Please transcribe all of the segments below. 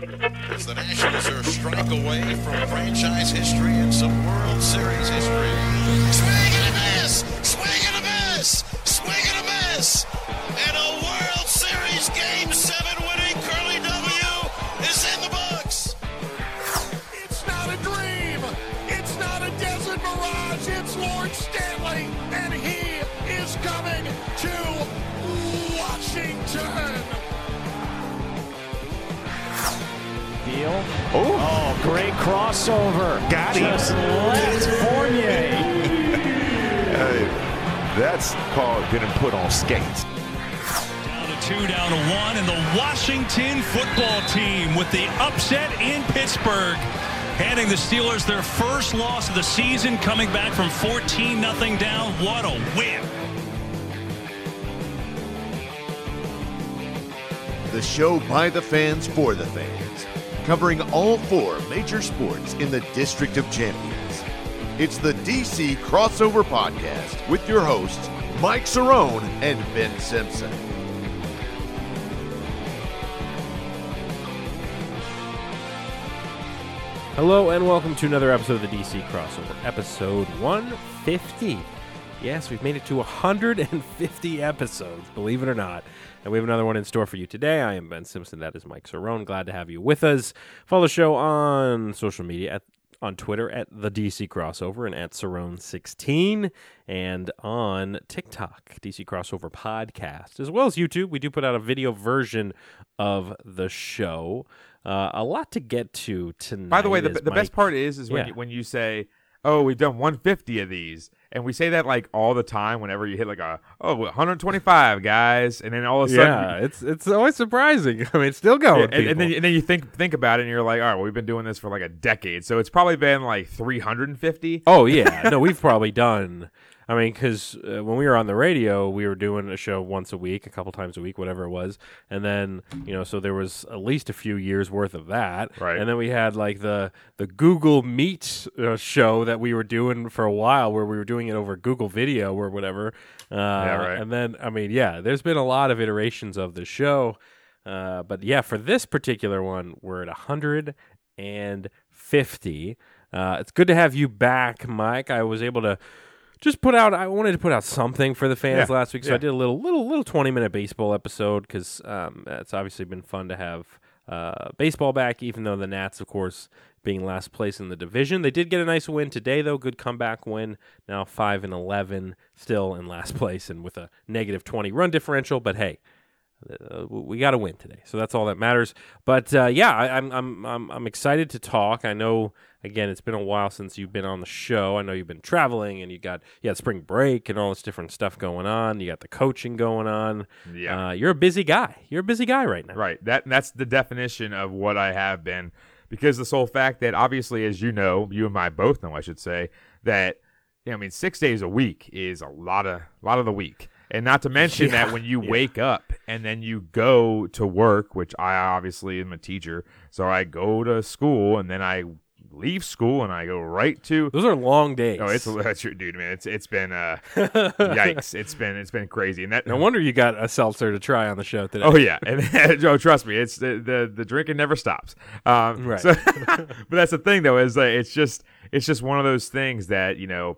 As the Nationals are a strike away from franchise history and some World Series history. Swing and a miss! Crossover. Got him. Just left Fournier. Hey, that's called getting put on skates. Down to two, down to one, and the Washington football team with the upset in Pittsburgh. Handing the Steelers their first loss of the season, coming back from 14 0 down. What a win! The show by the fans for the fans, covering all four major sports in the District of Champions. It's the DC Crossover Podcast with your hosts, Mike Cerrone and Ben Simpson. Hello and welcome to another episode of the DC Crossover, episode 150. Yes, we've made it to 150 episodes, believe it or not. And we have another one in store for you today. I am Ben Simpson. That is Mike Cerrone. Glad to have you with us. Follow the show on social media at on Twitter at the DC Crossover and at Cerrone16 and on TikTok, DC Crossover Podcast, as well as YouTube. We do put out a video version of the show. Uh, a lot to get to tonight. By the way, the, the best part is is when Yeah. you, when you say, "Oh, we've done 150 of these," and we say that like all the time. Whenever you hit like a oh 125 guys, and then all of a sudden, Yeah, it's it's always surprising. I mean, it's still going. and, and then and then you think think about it, and you're like, "All right, well, we've been doing this for like a decade, so it's probably been like 350." Oh yeah, no, we've probably done. I mean, because uh, when we were on the radio, we were doing a show once a week, a couple times a week, whatever it was, and then you know, so there was at least a few years worth of that, Right. And then we had like the the Google Meet uh, show that we were doing for a while, where we were doing it over Google Video or whatever. Uh, right. And then, I mean, yeah, there's been a lot of iterations of the show, uh, but yeah, for this particular one, we're at 150. Uh, it's good to have you back, Mike. I was able to just put out. I wanted to put out something for the fans Yeah, last week, so I did a little, little, little 20 minute baseball episode because um, it's obviously been fun to have uh, baseball back. Even though the Nats, of course, being last place in the division, they did get a nice win today, though. Good comeback win. Now five and 11, still in last place and with a negative 20 run differential. But hey, uh, we got to win today, so that's all that matters. But uh, yeah, I, I'm I'm I'm I'm excited to talk. I know again, it's been a while since you've been on the show. I know you've been traveling, and you got you had spring break and all this different stuff going on. You got the coaching going on. Yeah. uh, you're a busy guy. You're a busy guy right now. Right. That that's the definition of what I have been. Because the sole fact that obviously, as you know, you and I both know, I should say, that you know, I mean, six days a week is a lot of lot of the week. And not to mention Yeah, that when you yeah. wake up and then you go to work, which I obviously am a teacher, so I go to school and then I leave school and I go right to Those are long days. Oh, it's that's your dude, man. It's it's been uh yikes. It's been it's been crazy. And that no wonder you got a seltzer to try on the show today. Oh yeah, and Joe, trust me, it's the the, the drinking never stops. Um, Right. so- but that's the thing, though, is that it's just it's just one of those things that you know.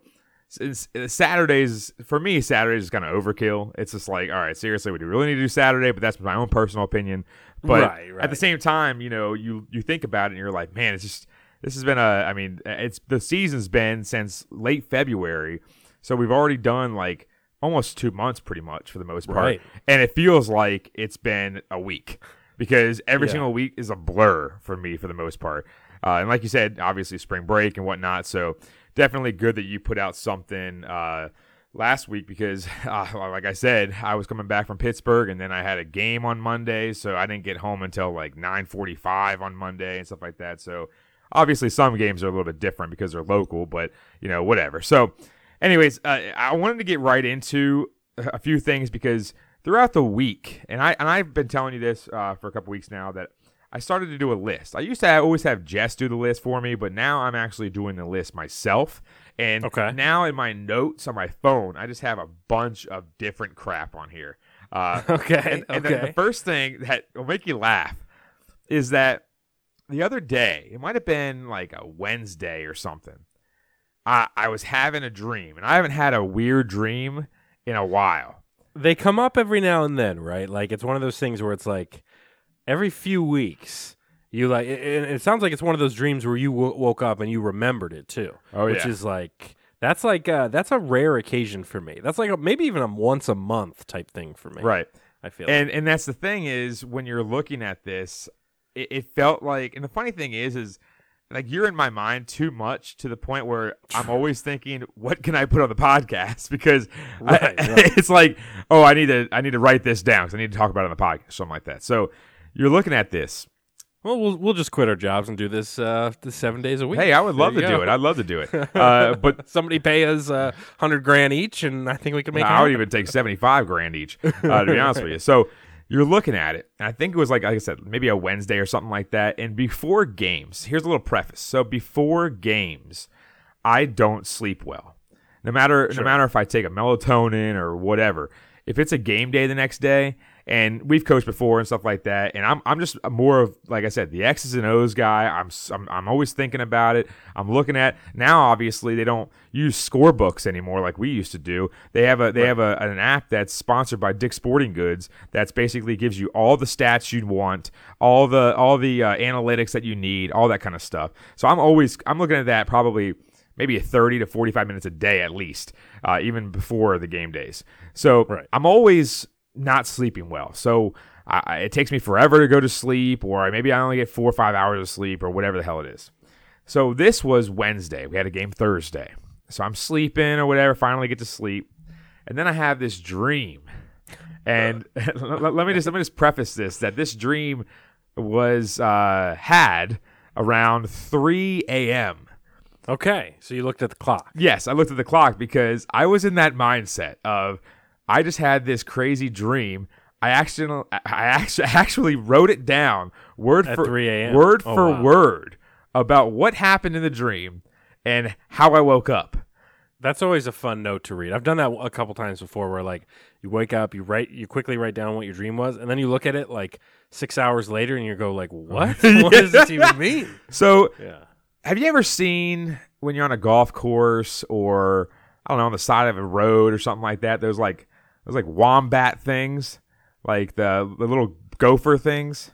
Saturdays for me, Saturdays is kind of overkill. It's just like, all right, seriously, we do really need to do Saturday, but that's my own personal opinion. But Right, at the same time, you know, you you think about it and you're like, man, it's just this has been a. I mean, it's the season's been since late February, so we've already done like almost two months, pretty much for the most part, Right. and it feels like it's been a week because every Yeah. single week is a blur for me for the most part. Uh, and like you said, obviously spring break and whatnot. So definitely good that you put out something uh, last week because, uh, like I said, I was coming back from Pittsburgh and then I had a game on Monday, so I didn't get home until like 9:45 on Monday and stuff like that. So obviously some games are a little bit different because they're local, but you know whatever. So, anyways, uh, I wanted to get right into a few things because throughout the week, and I and I've been telling you this uh, for a couple weeks now that I started to do a list. I used to always have Jess do the list for me, but now I'm actually doing the list myself. And Okay. now in my notes on my phone, I just have a bunch of different crap on here. Uh, Okay, And, and then okay. the first thing that will make you laugh is that the other day, it might have been like a Wednesday or something. I I was having a dream, and I haven't had a weird dream in a while. They come up every now and then, right? Like it's one of those things where it's like every few weeks you like. It, it sounds like it's one of those dreams where you w- woke up and you remembered it too. Oh, which yeah. is like that's like uh, that's a rare occasion for me. That's like a, maybe even a once a month type thing for me. Right. I feel. And and that's the thing is when you're looking at this, it, it felt like and the funny thing is is like you're in my mind too much to the point where I'm always thinking, what can I put on the podcast? Because I- Right, right. it's like, oh, I need to I need to write this down because I need to talk about it on the podcast, something like that. So you're looking at this. well, we'll we'll just quit our jobs and do this uh, this seven days a week. Hey, I would love to you do it. I'd love to do it. Uh, but Somebody pay us a hundred grand each, and I think we can make. it I would even take 75 grand each, uh, to be honest with you. So you're looking at it, and I think it was like, like I said, maybe a Wednesday or something like that. And before games, here's a little preface. So before games, I don't sleep well. No matter no matter if I take a melatonin or whatever. If it's a game day the next day, and we've coached before and stuff like that, and I'm I'm just more of like I said, the X's and O's guy. I'm I'm, I'm always thinking about it. I'm looking at now. Obviously, they don't use scorebooks anymore like we used to do. They have a they have a, an app that's sponsored by Dick's Sporting Goods that's basically gives you all the stats you'd want, all the all the uh, analytics that you need, all that kind of stuff. So I'm always I'm looking at that probably maybe 30 to 45 minutes a day at least, uh, even before the game days. So Right. I'm always not sleeping well. So I, it takes me forever to go to sleep, or maybe I only get four or five hours of sleep, or whatever the hell it is. So this was Wednesday. We had a game Thursday. So I'm sleeping or whatever, finally get to sleep. And then I have this dream. And let, let me just let me just preface this that this dream was uh, had around 3 a.m. Okay, so you looked at the clock. Yes, I looked at the clock because I was in that mindset of I just had this crazy dream. I actually I actually actually wrote it down word At for 3 word Oh, for wow. word about what happened in the dream and how I woke up. That's always a fun note to read. I've done that a couple times before, where like you wake up, you write, you quickly write down what your dream was, and then you look at it like six hours later, and you go like, "What? what does this even mean?" So, Yeah. have you ever seen when you're on a golf course or I don't know on the side of a road or something like that? Those like those like wombat things, like the the little gopher things.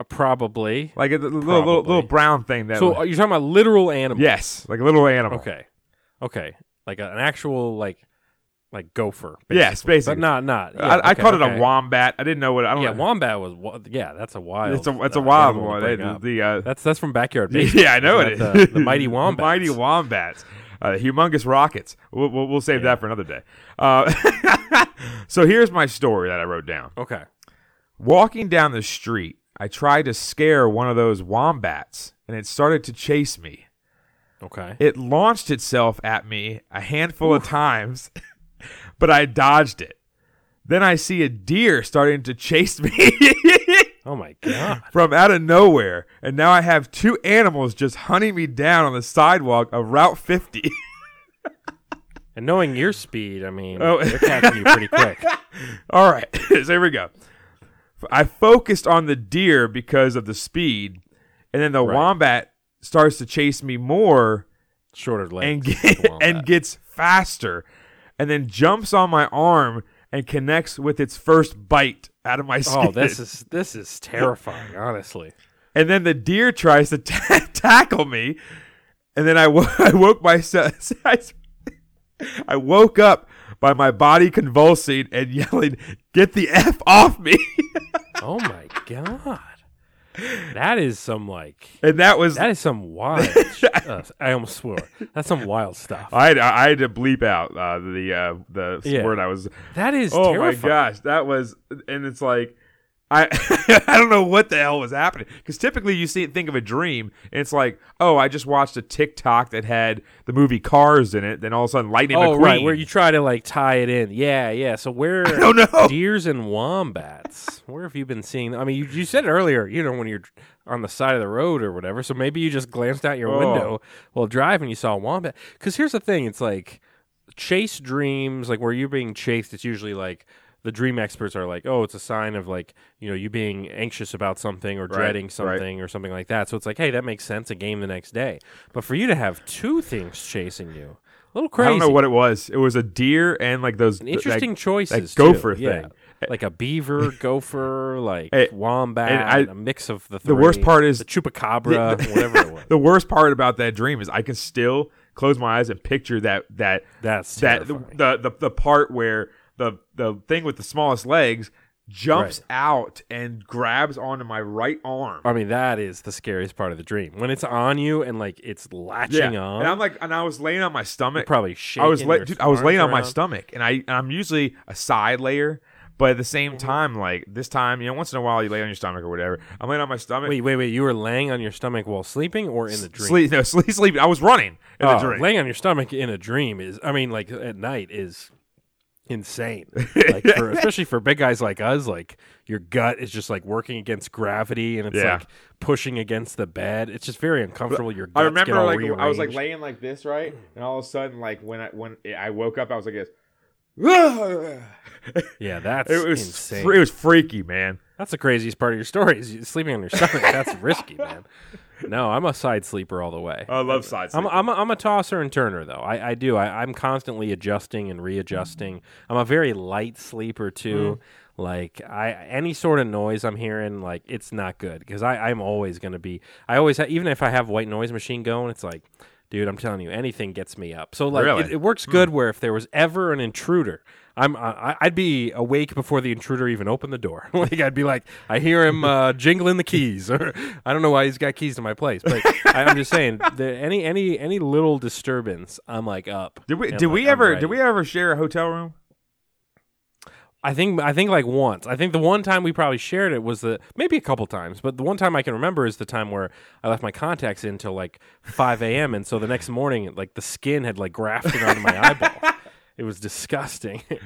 Uh, Probably. Like a little, little, Probably. little, little brown thing that. So are you talking about literal animals? yes, like a little animal. Okay. Okay. Like a, an actual like like gopher. Yes, basically. But not not. yeah, I, I okay, called it okay. a wombat. I didn't know what. I don't Yeah, know. wombat was wa- yeah. That's a wild. It's a it's uh, a wild one. the uh, that's that's from backyard baseball. yeah, I know it is. The, the mighty The wombats. mighty wombats. Uh, humongous rockets. We'll, we'll, we'll save that for another day. Uh, so here's my story that I wrote down. Okay. Walking down the street, I tried to scare one of those wombats, and it started to chase me. Okay. It launched itself at me a handful of times, but I dodged it. Then I see a deer starting to chase me oh my god. from out of nowhere, and now I have two animals just hunting me down on the sidewalk of Route 50. And knowing your speed, I mean, Oh. they're catching you pretty quick. All right, so here we go. I focused on the deer because of the speed, and then the Right. wombat starts to chase me more Shorter legs. and get, and gets faster, and then jumps on my arm and connects with its first bite out of my oh, skin. Oh, this is this is terrifying, honestly. and then the deer tries to ta- tackle me, and then I, I woke myself. I woke up by my body convulsing and yelling, "Get the f off me!" Oh my god. That is some like and that was that is some wild. uh, I almost swore. That's some wild stuff. I had, I had to bleep out uh, the uh, the Yeah. word I was. That is Oh terrifying. my gosh, that was, and it's like. I I don't know what the hell was happening because typically you see think of a dream and it's like oh I just watched a TikTok that had the movie Cars in it then all of a sudden Lightning Oh McQueen right, where you try to like tie it in. Yeah, yeah. So where I don't know. deers and wombats? Where have you been seeing? I mean, you, you said earlier, you know, when you're on the side of the road or whatever. So maybe you just glanced out your Oh. window while driving, you saw a wombat. Because here's the thing: it's like chase dreams, like where you're being chased. It's usually like the dream experts are like, oh, it's a sign of like you know you being anxious about something or dreading right. something or something like that. So it's like, hey, that makes sense. A game the next day, but for you to have two things chasing you, a little crazy. I don't know what it was. It was a deer and like those An interesting like, choices. That gopher too. Yeah. thing. Like a beaver, gopher, like Hey, wombat, and I- a mix of the. three. the worst part is- the chupacabra, whatever it was. The worst part about that dream is I can still close my eyes and picture that that That's that the, the the the part where the the thing with the smallest legs jumps Right. out and grabs onto my right arm. I mean, that is the scariest part of the dream when it's on you and like it's latching on. and I'm like, and I was laying on my stomach. probably shaking. I was la- dude, I was laying on my stomach, and I and I'm usually a side layer, but at the same Mm-hmm. time, like this time, you know, once in a while you lay on your stomach or whatever. I'm laying on my stomach. Wait, wait, wait! You were laying on your stomach while sleeping, or in the dream? sleep, no, sleep, sleep. I was running in Oh, the dream. laying on your stomach in a dream is, I mean, like at night is insane. like for, especially for big guys like us, like your gut is just like working against gravity and it's Yeah. like pushing against the bed. It's just very uncomfortable. Your guts I remember like I was like laying like this, right, mm. and all of a sudden, like when I when I woke up, I was like this. yeah, that's It was insane. fre- it was freaky, man. That's the craziest part of your story is sleeping on your stomach. That's risky, man. No, I'm a side sleeper all the way. I love side. I'm. I'm, a, I'm a tosser and turner though. I, I do. I, I'm constantly adjusting and readjusting. I'm a very light sleeper too. Hmm. Like I any sort of noise I'm hearing, like it's not good because I'm always gonna be. I always ha- even if I have white noise machine going, it's like, dude, I'm telling you, anything gets me up. So like Really? it, it works good where if there was ever an intruder. I'm I, I'd be awake before the intruder even opened the door. like I'd be like, I hear him uh, jingling the keys, or I don't know why he's got keys to my place, but I, I'm just saying, the, any any any little disturbance, I'm like up. did we did like, we I'm ever ready. did we ever share a hotel room? I think I think like once. I think the one time we probably shared it was the maybe a couple times, but the one time I can remember is the time where I left my contacts in till like 5 a.m. and so the next morning, like the skin had like grafted onto my eyeball. It was disgusting. Yeah,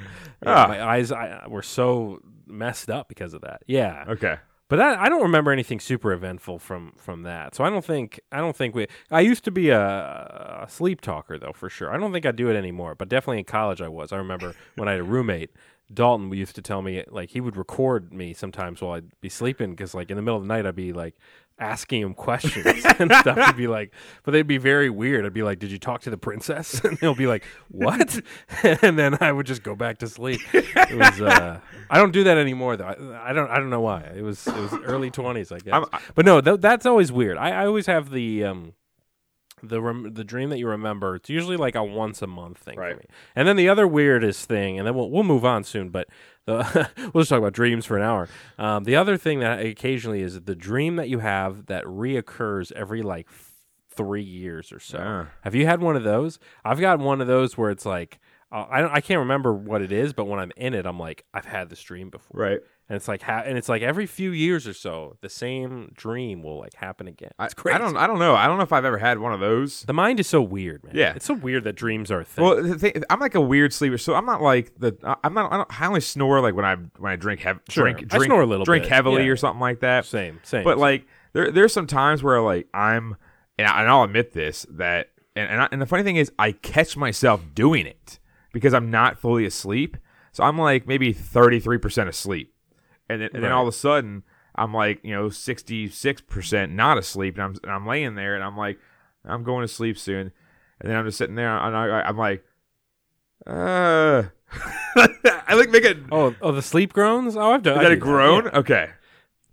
Ah. My eyes I, were so messed up because of that. Yeah, Okay. but that, I don't remember anything super eventful from from that. So I don't think I don't think we. I used to be a, a sleep talker though for sure. I don't think I do it anymore, but definitely in college I was. I remember when I had a roommate. Dalton used to tell me like he would record me sometimes while I'd be sleeping because like in the middle of the night I'd be like asking him questions and stuff. He'd be like, but they'd be very weird. I'd be like, "Did you talk to the princess?" And he'll be like, "What?" and then I would just go back to sleep. It was. Uh, I don't do that anymore though. I, I don't. I don't know why. It was. It was early twenties, I guess. I- but no, th- that's always weird. I, I always have the um, the rem- the dream that you remember. It's usually like a once a month thing Right. for me. And then the other weirdest thing, and then we'll we'll move on soon. But the we'll just talk about dreams for an hour. Um, the other thing that occasionally is the dream that you have that reoccurs every like three years or so. Ah. Have you had one of those? I've got one of those where it's like. Uh, I don't, I can't remember what it is, but when I'm in it, I'm like, I've had this dream before, Right. And it's like, ha- and it's like every few years or so, the same dream will like happen again. I, It's crazy. I don't I don't know. I don't know if I've ever had one of those. The mind is so weird, man. Yeah. it's so weird that dreams are a thing. Well, the thing, I'm like a weird sleeper, so I'm not like the. I'm not. I, don't, I only snore like when I when I drink hev- Sure. drink I drink snore a little drink bit, heavily yeah. or something like that. same, same. But like there there's some times where like I'm and, I, and I'll admit this that and and, I, and the funny thing is I catch myself doing it because I'm not fully asleep. So I'm like maybe 33% asleep. And then, and then Right. all of a sudden I'm like, you know, 66% not asleep and I'm and I'm laying there and I'm like I'm going to sleep soon. And then I'm just sitting there and I, I'm like uh I like make a oh, oh, the sleep groans. Oh, I've done. is I that a groan? Yeah. Okay.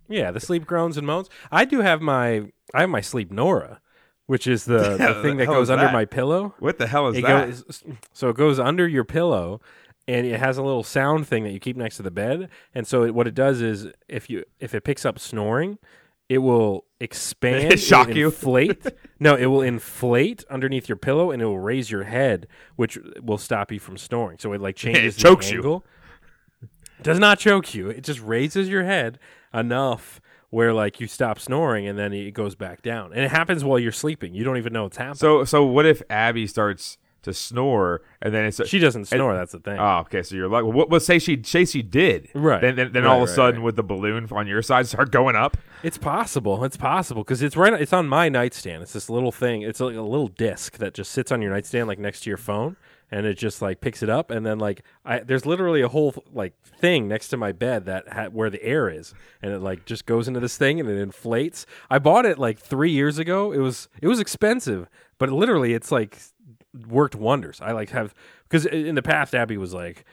Yeah, the sleep groans and moans. I do have my. I have my sleep Nora, which is the, Yeah, the thing the that goes under that? my pillow. What the hell is It that? goes so it goes under your pillow, and it has a little sound thing that you keep next to the bed. And so it, what it does is, if you if it picks up snoring, it will expand, it Shock will you? inflate. no, it will inflate underneath your pillow, and it will raise your head, which will stop you from snoring. So it like changes the chokes you. angle. Does not choke you. It just raises your head enough where like you stop snoring, and then it goes back down. And it happens while you're sleeping. You don't even know it's happening. So so what if Abby starts to snore and then it's she doesn't snore. that's the thing. oh okay so you're like well, what let's say she say she did Right. then then, then Right, all of a right, sudden right. would the balloon on your side start going up It's possible. It's possible because it's right. It's on my nightstand. It's this little thing. It's like a little disc that just sits on your nightstand, like next to your phone, and it just like picks it up, and then like I there's literally a whole like thing next to my bed that ha- where the air is, and it like just goes into this thing and it inflates. I bought it like three years ago. It was it was expensive, but literally it's like worked wonders. I like have because in the past Abby was like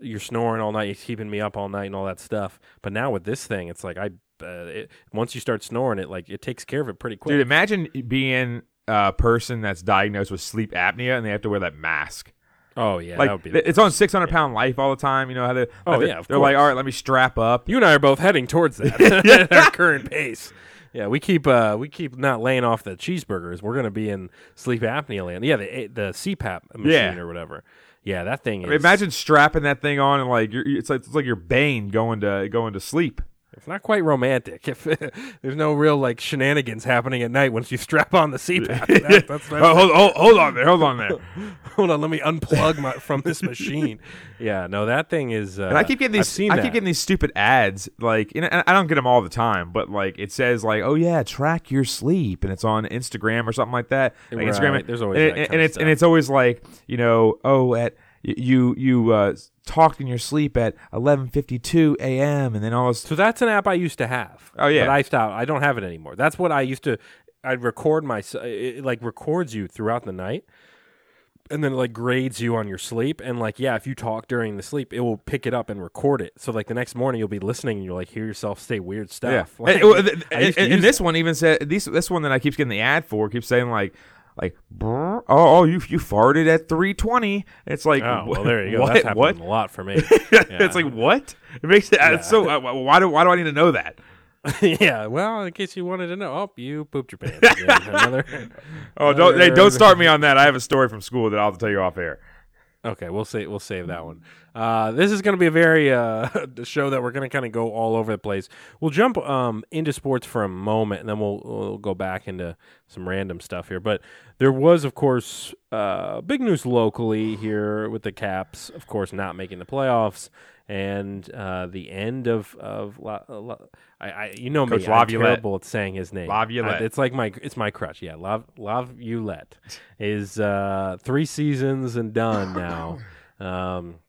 you're snoring all night, you're keeping me up all night, and all that stuff. But now with this thing, it's like I uh, it, once you start snoring, it like it takes care of it pretty quick. Dude, imagine being a person that's diagnosed with sleep apnea and they have to wear that mask. oh yeah, that Like would be. The, it's on 600 pound life all the time. You know how they? Oh, yeah, they're like, all right, let me strap up. you and I are both heading towards that at our current pace. Yeah, we keep uh, we keep not laying off the cheeseburgers. We're gonna be in sleep apnea land. Yeah, the the CPAP machine Yeah. or whatever. Yeah, that thing is. I mean, imagine strapping that thing on and like it's like it's like your bane going to going to sleep. It's not quite romantic. If there's no real like shenanigans happening at night once you strap on the CPAP. That- that's, that's, Oh, hold, hold, hold on there, hold on there. hold on, let me unplug my from this machine. Yeah, no, that thing is. Uh, And I keep getting these. I that. keep getting these stupid ads. Like, you know, and I don't get them all the time, but like it says like, oh yeah, track your sleep, and it's on Instagram or something like that. Like Right, Instagram. there's always and, that and, it's and it's always like, you know, oh at you you uh, talked in your sleep at 11:52 a.m. and then all this. So that's an app I used to have. Oh, yeah. but I stopped. I don't have it anymore. That's what I used to. I'd record my. It, it, like records you throughout the night, and then it like grades you on your sleep. And like, yeah, if you talk during the sleep, it will pick it up and record it. So like the next morning, you'll be listening and you'll like hear yourself say weird Yeah, stuff. Like, and, well, th- I used to and- and this one even said this this one that I keep getting the ad for keeps saying like like "Brr, oh oh you you farted at 3:20. It's like Oh well, there you go. What That's happened what? a lot for me. it's like what? It makes it it's so uh, why do why do I need to know that? yeah. Well, in case you wanted to know, oh, you pooped your pants. Another. Oh, don't hey, don't start me on that. I have a story from school that I'll tell you off air. Okay, we'll say we'll save that one. Uh, this is going to be a very uh, show that we're going to kind of go all over the place. We'll jump um, into sports for a moment, and then we'll, we'll go back into some random stuff here. But there was, of course, uh, big news locally here with the Caps, of course, not making the playoffs, and uh, the end of of La, La, I, I you know Coach me, I'm terrible at saying his name. Laviolette. Uh, it's like my it's my crutch. Yeah, Lav Laviolette is uh, three seasons and done now. Um,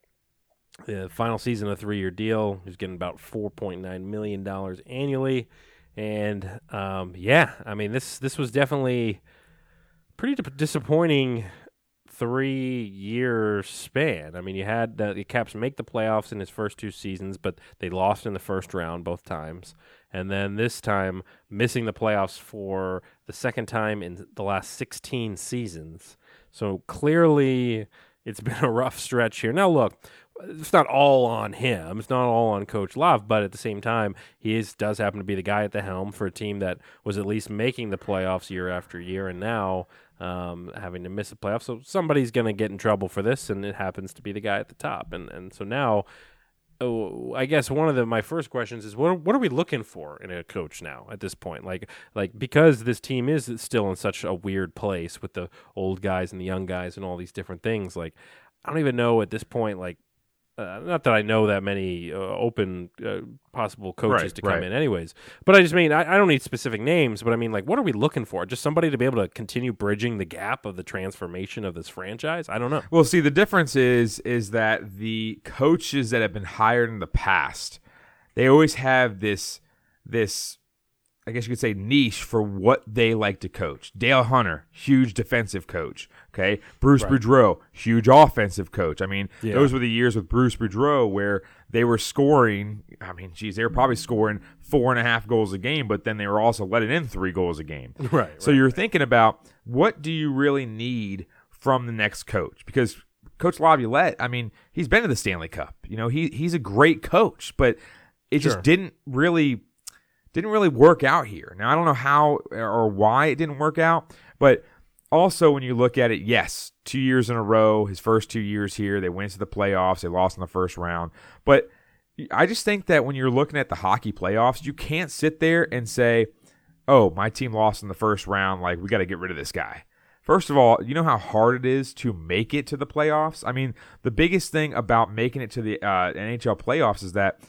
the final season of three year deal. He's getting about four point nine million dollars annually, and um, yeah, I mean this this was definitely pretty di- disappointing three year span. I mean, you had the, the Caps make the playoffs in his first two seasons, but they lost in the first round both times. And then this time, missing the playoffs for the second time in the last 16 seasons. So clearly, it's been a rough stretch here. Now, look, it's not all on him. It's not all on Coach Love, but at the same time, he is does happen to be the guy at the helm for a team that was at least making the playoffs year after year, and now um, having to miss a playoff. So somebody's going to get in trouble for this, and it happens to be the guy at the top. And and so now, oh, I guess one of the my first questions is what what are we looking for in a coach now at this point? Like like because this team is still in such a weird place with the old guys and the young guys and all these different things. Like I don't even know at this point like uh, not that I know that many uh, open uh, possible coaches Right, to come right. in, anyways. But I just mean I, I don't need specific names, but I mean like what are we looking for? Just somebody to be able to continue bridging the gap of the transformation of this franchise. I don't know. Well, see, the difference is is that the coaches that have been hired in the past, they always have this this I guess you could say niche for what they like to coach. Dale Hunter, huge defensive coach. Okay, Bruce Boudreau, huge offensive coach. I mean, Yeah. those were the years with Bruce Boudreau where they were scoring. I mean, geez, they were probably mm. scoring four and a half goals a game, but then they were also letting in three goals a game. Right, So you're thinking about what do you really need from the next coach? Because Coach Laviolette, I mean, he's been to the Stanley Cup. You know, he he's a great coach, but it Sure. just didn't really didn't really work out here. Now I don't know how or why it didn't work out, but also when you look at it, yes, two years in a row, his first two years here, they went to the playoffs, they lost in the first round, but I just think that when you're looking at the hockey playoffs, you can't sit there and say, "Oh, my team lost in the first round, like we got to get rid of this guy." First of all, you know how hard it is to make it to the playoffs? I mean, the biggest thing about making it to the uh, NHL playoffs is that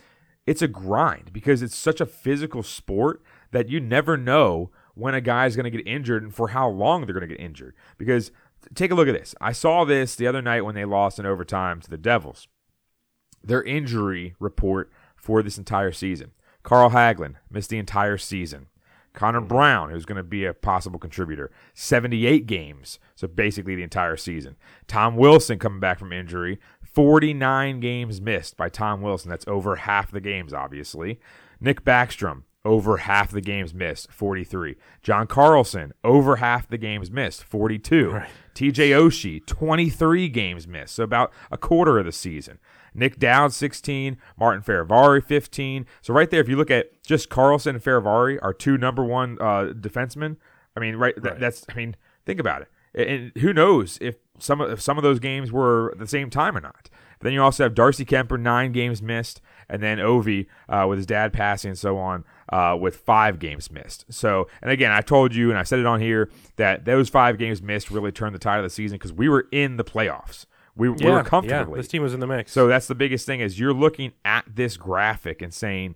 it's a grind because it's such a physical sport that you never know when a guy is going to get injured and for how long they're going to get injured. Because take a look at this. I saw this the other night when they lost in overtime to the Devils. Their injury report for this entire season. Carl Hagelin missed the entire season. Connor hmm. Brown, who's going to be a possible contributor, 78 games, so basically the entire season. Tom Wilson coming back from injury, 49 games missed by Tom Wilson. That's over half the games, obviously. Nick Backstrom, over half the games missed, 43. John Carlson, over half the games missed, 42. Right. TJ Oshie, 23 games missed, so about a quarter of the season. Nick Dowd, 16. Martin Fehervary, 15. So right there, if you look at just Carlson and Fehervary, our two number one uh, defensemen, I mean, right, that- Right. that's, I mean, think about it. And who knows if some of if some of those games were at the same time or not. But then you also have Darcy Kuemper, nine games missed, and then Ovi uh, with his dad passing and so on uh, with five games missed. So, and again, I told you and I said it on here that those five games missed really turned the tide of the season because we were in the playoffs. We, we were comfortably. Yeah, this team was in the mix. So that's the biggest thing is you're looking at this graphic and saying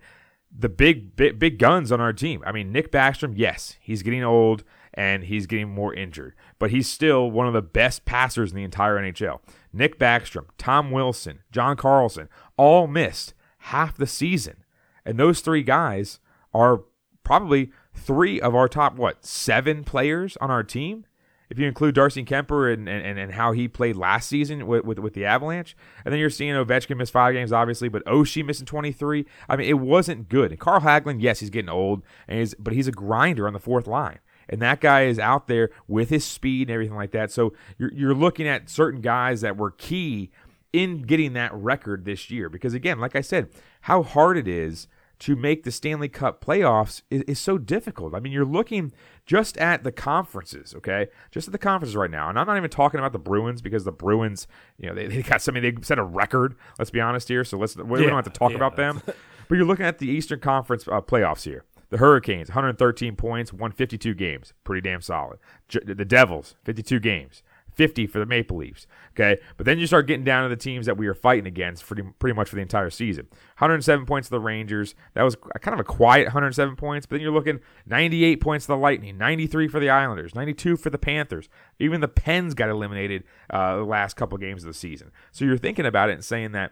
the big big, big guns on our team. I mean, Nick Backstrom, yes, he's getting old and he's getting more injured, but he's still one of the best passers in the entire NHL. Nick Backstrom, Tom Wilson, John Carlson, all missed half the season. And those three guys are probably three of our top what, 7 players on our team if you include Darcy Kuemper and, and, and how he played last season with, with with the Avalanche, and then you're seeing Ovechkin miss five games, obviously, but Oshie missing 23. I mean, it wasn't good. And Carl Hagelin, yes, he's getting old, and he's but he's a grinder on the fourth line. And that guy is out there with his speed and everything like that. So you're, you're looking at certain guys that were key in getting that record this year. Because again, like I said, how hard it is to make the Stanley Cup playoffs is, is so difficult. I mean, you're looking just at the conferences, okay? Just at the conferences right now. And I'm not even talking about the Bruins because the Bruins, you know, they, they got something, they set a record, let's be honest here. So let's, we, Yeah, don't have to talk yeah, about them. but you're looking at the Eastern Conference uh, playoffs here. The Hurricanes, 113 points, won 52 games. Pretty damn solid. The Devils, 52 games. 50 for the Maple Leafs. Okay. But then you start getting down to the teams that we are fighting against pretty, pretty much for the entire season. 107 points to the Rangers. That was kind of a quiet 107 points. But then you're looking 98 points to the Lightning, 93 for the Islanders, 92 for the Panthers. Even the Pens got eliminated uh, the last couple games of the season. So you're thinking about it and saying that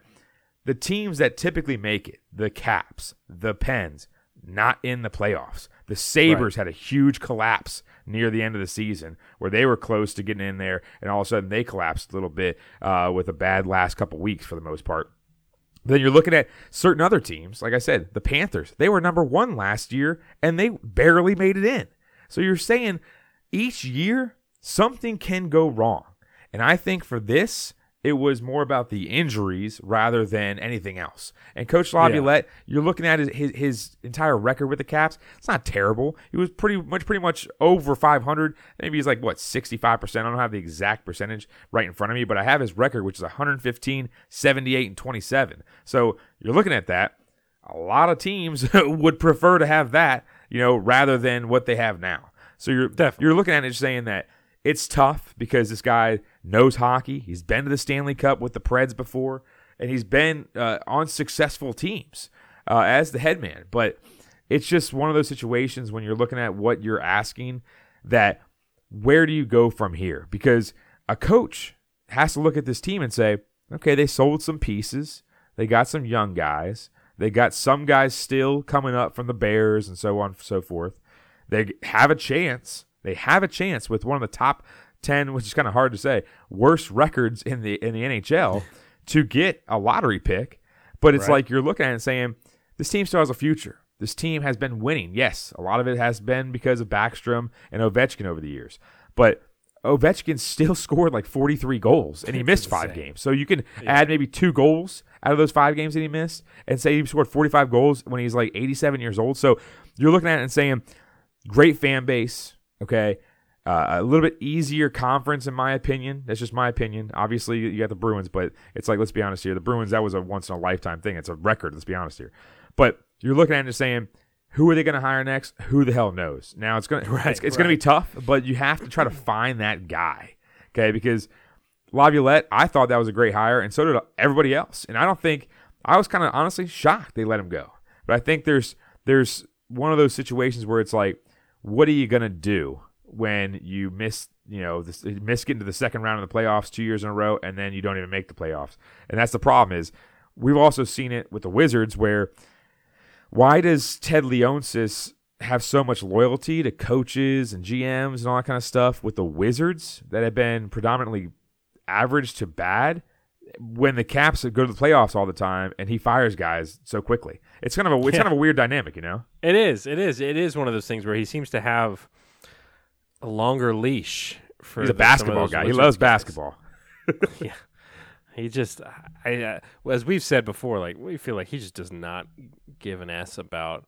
the teams that typically make it, the Caps, the Pens, not in the playoffs. The Sabres had a huge collapse near the end of the season where they were close to getting in there, and all of a sudden they collapsed a little bit uh, with a bad last couple weeks for the most part. Then you're looking at certain other teams, like I said, the Panthers. They were number one last year, and they barely made it in. So you're saying each year something can go wrong, and I think for this it was more about the injuries rather than anything else. And Coach Laviolette, you're looking at his, his his entire record with the Caps. It's not terrible. He was pretty much pretty much over 500. Maybe he's like what 65 percent. I don't have the exact percentage right in front of me, but I have his record, which is 115, 78, and 27. So you're looking at that. A lot of teams would prefer to have that, you know, rather than what they have now. So you're Definitely. you're looking at it saying that it's tough because this guy knows hockey. He's been to the Stanley Cup with the Preds before, and he's been uh, on successful teams uh, as the head man. But it's just one of those situations when you're looking at what you're asking that where do you go from here? Because a coach has to look at this team and say, okay, they sold some pieces, they got some young guys, they got some guys still coming up from the Bears and so on and so forth. They have a chance. They have a chance with one of the top ten, which is kind of hard to say, worst records in the in the NHL to get a lottery pick. But it's Right. like you're looking at it and saying, this team still has a future. This team has been winning. Yes, a lot of it has been because of Backstrom and Ovechkin over the years. But Ovechkin still scored like 43 goals and he missed five games. So you can add maybe two goals out of those five games that he missed and say he scored 45 goals when he's like 87 years old. So you're looking at it and saying, great fan base. Okay. Uh, a little bit easier conference, in my opinion. That's just my opinion. Obviously, you got the Bruins, but it's like, let's be honest here. The Bruins, that was a once in a lifetime thing. It's a record, let's be honest here. But you're looking at it and saying, who are they going to hire next? Who the hell knows? Now, it's going Right, it's, it's going to be tough, but you have to try to find that guy. Okay. Because Laviolette, I thought that was a great hire, and so did everybody else. And I don't think I was kind of honestly shocked they let him go. But I think there's there's one of those situations where it's like, what are you gonna do when you miss, you know, this, miss getting to the second round of the playoffs two years in a row, and then you don't even make the playoffs. And that's the problem. Is we've also seen it with the Wizards, where why does Ted Leonsis have so much loyalty to coaches and GMs and all that kind of stuff with the Wizards that have been predominantly average to bad? When the Caps go to the playoffs all the time, and he fires guys so quickly, it's kind of a it's Yeah. kind of a weird dynamic, you know. It is. It is. It is one of those things where he seems to have a longer leash for He's a the- basketball guy. He loves guys. basketball. yeah. He just, I, uh, as we've said before, like we feel like he just does not give an s about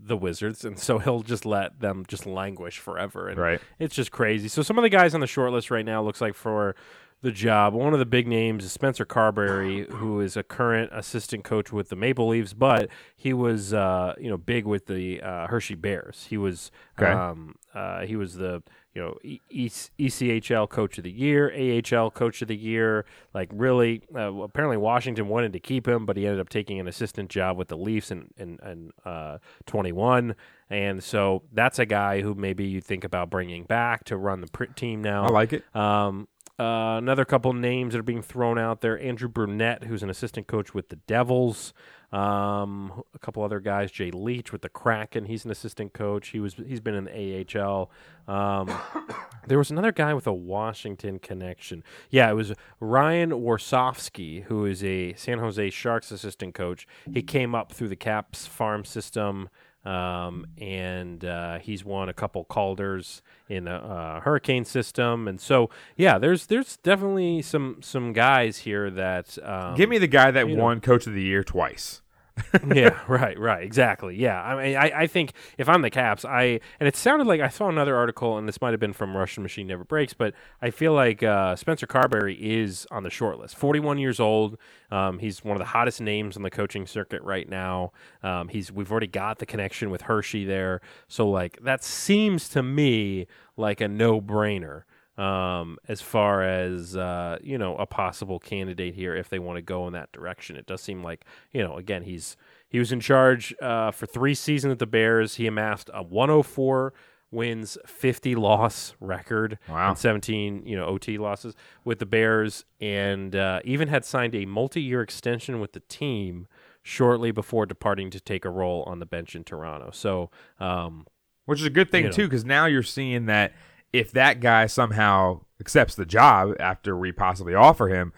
the Wizards, and so he'll just let them just languish forever. And Right. it's just crazy. So some of the guys on the short list right now looks like for the job. One of the big names is Spencer Carbery, who is a current assistant coach with the Maple Leafs, but he was uh, you know big with the uh, Hershey Bears. He was Okay. um, uh, he was the you know e- E- ECHL Coach of the Year, AHL Coach of the Year. Like really, uh, apparently Washington wanted to keep him, but he ended up taking an assistant job with the Leafs in in, in uh, 21. And so that's a guy who maybe you think about bringing back to run the team now. I like it. Um, uh, another couple names that are being thrown out there: Andrew Brunette, who's an assistant coach with the Devils. Um, a couple other guys: Jay Leach with the Kraken. He's an assistant coach. He was he's been in the AHL. Um, there was another guy with a Washington connection. Yeah, it was Ryan Warsofsky, who is a San Jose Sharks assistant coach. He came up through the Caps farm system. Um, and uh, he's won a couple Calders in the uh, Hurricane system, and so yeah, there's there's definitely some some guys here that um, Give me the guy that you know. won Coach of the Year twice. yeah, right, right, exactly. Yeah, I mean, I, I think if I'm the Caps, I and it sounded like I saw another article, and this might have been from Russian Machine Never Breaks, but I feel like uh, Spencer Carbery is on the short list. 41 years old. Um, he's one of the hottest names on the coaching circuit right now. Um, he's we've already got the connection with Hershey there, so like that seems to me like a no brainer um, as far as uh, you know a possible candidate here if they want to go in that direction. It does seem like you know again he's he was in charge uh, for three seasons at the Bears. He amassed a 104 wins, 50 loss record, Wow. and 17 you know OT losses with the Bears, and uh, even had signed a multi-year extension with the team shortly before departing to take a role on the bench in Toronto. So. Um, which is a good thing You know. too because now you're seeing that if that guy somehow accepts the job after we possibly offer him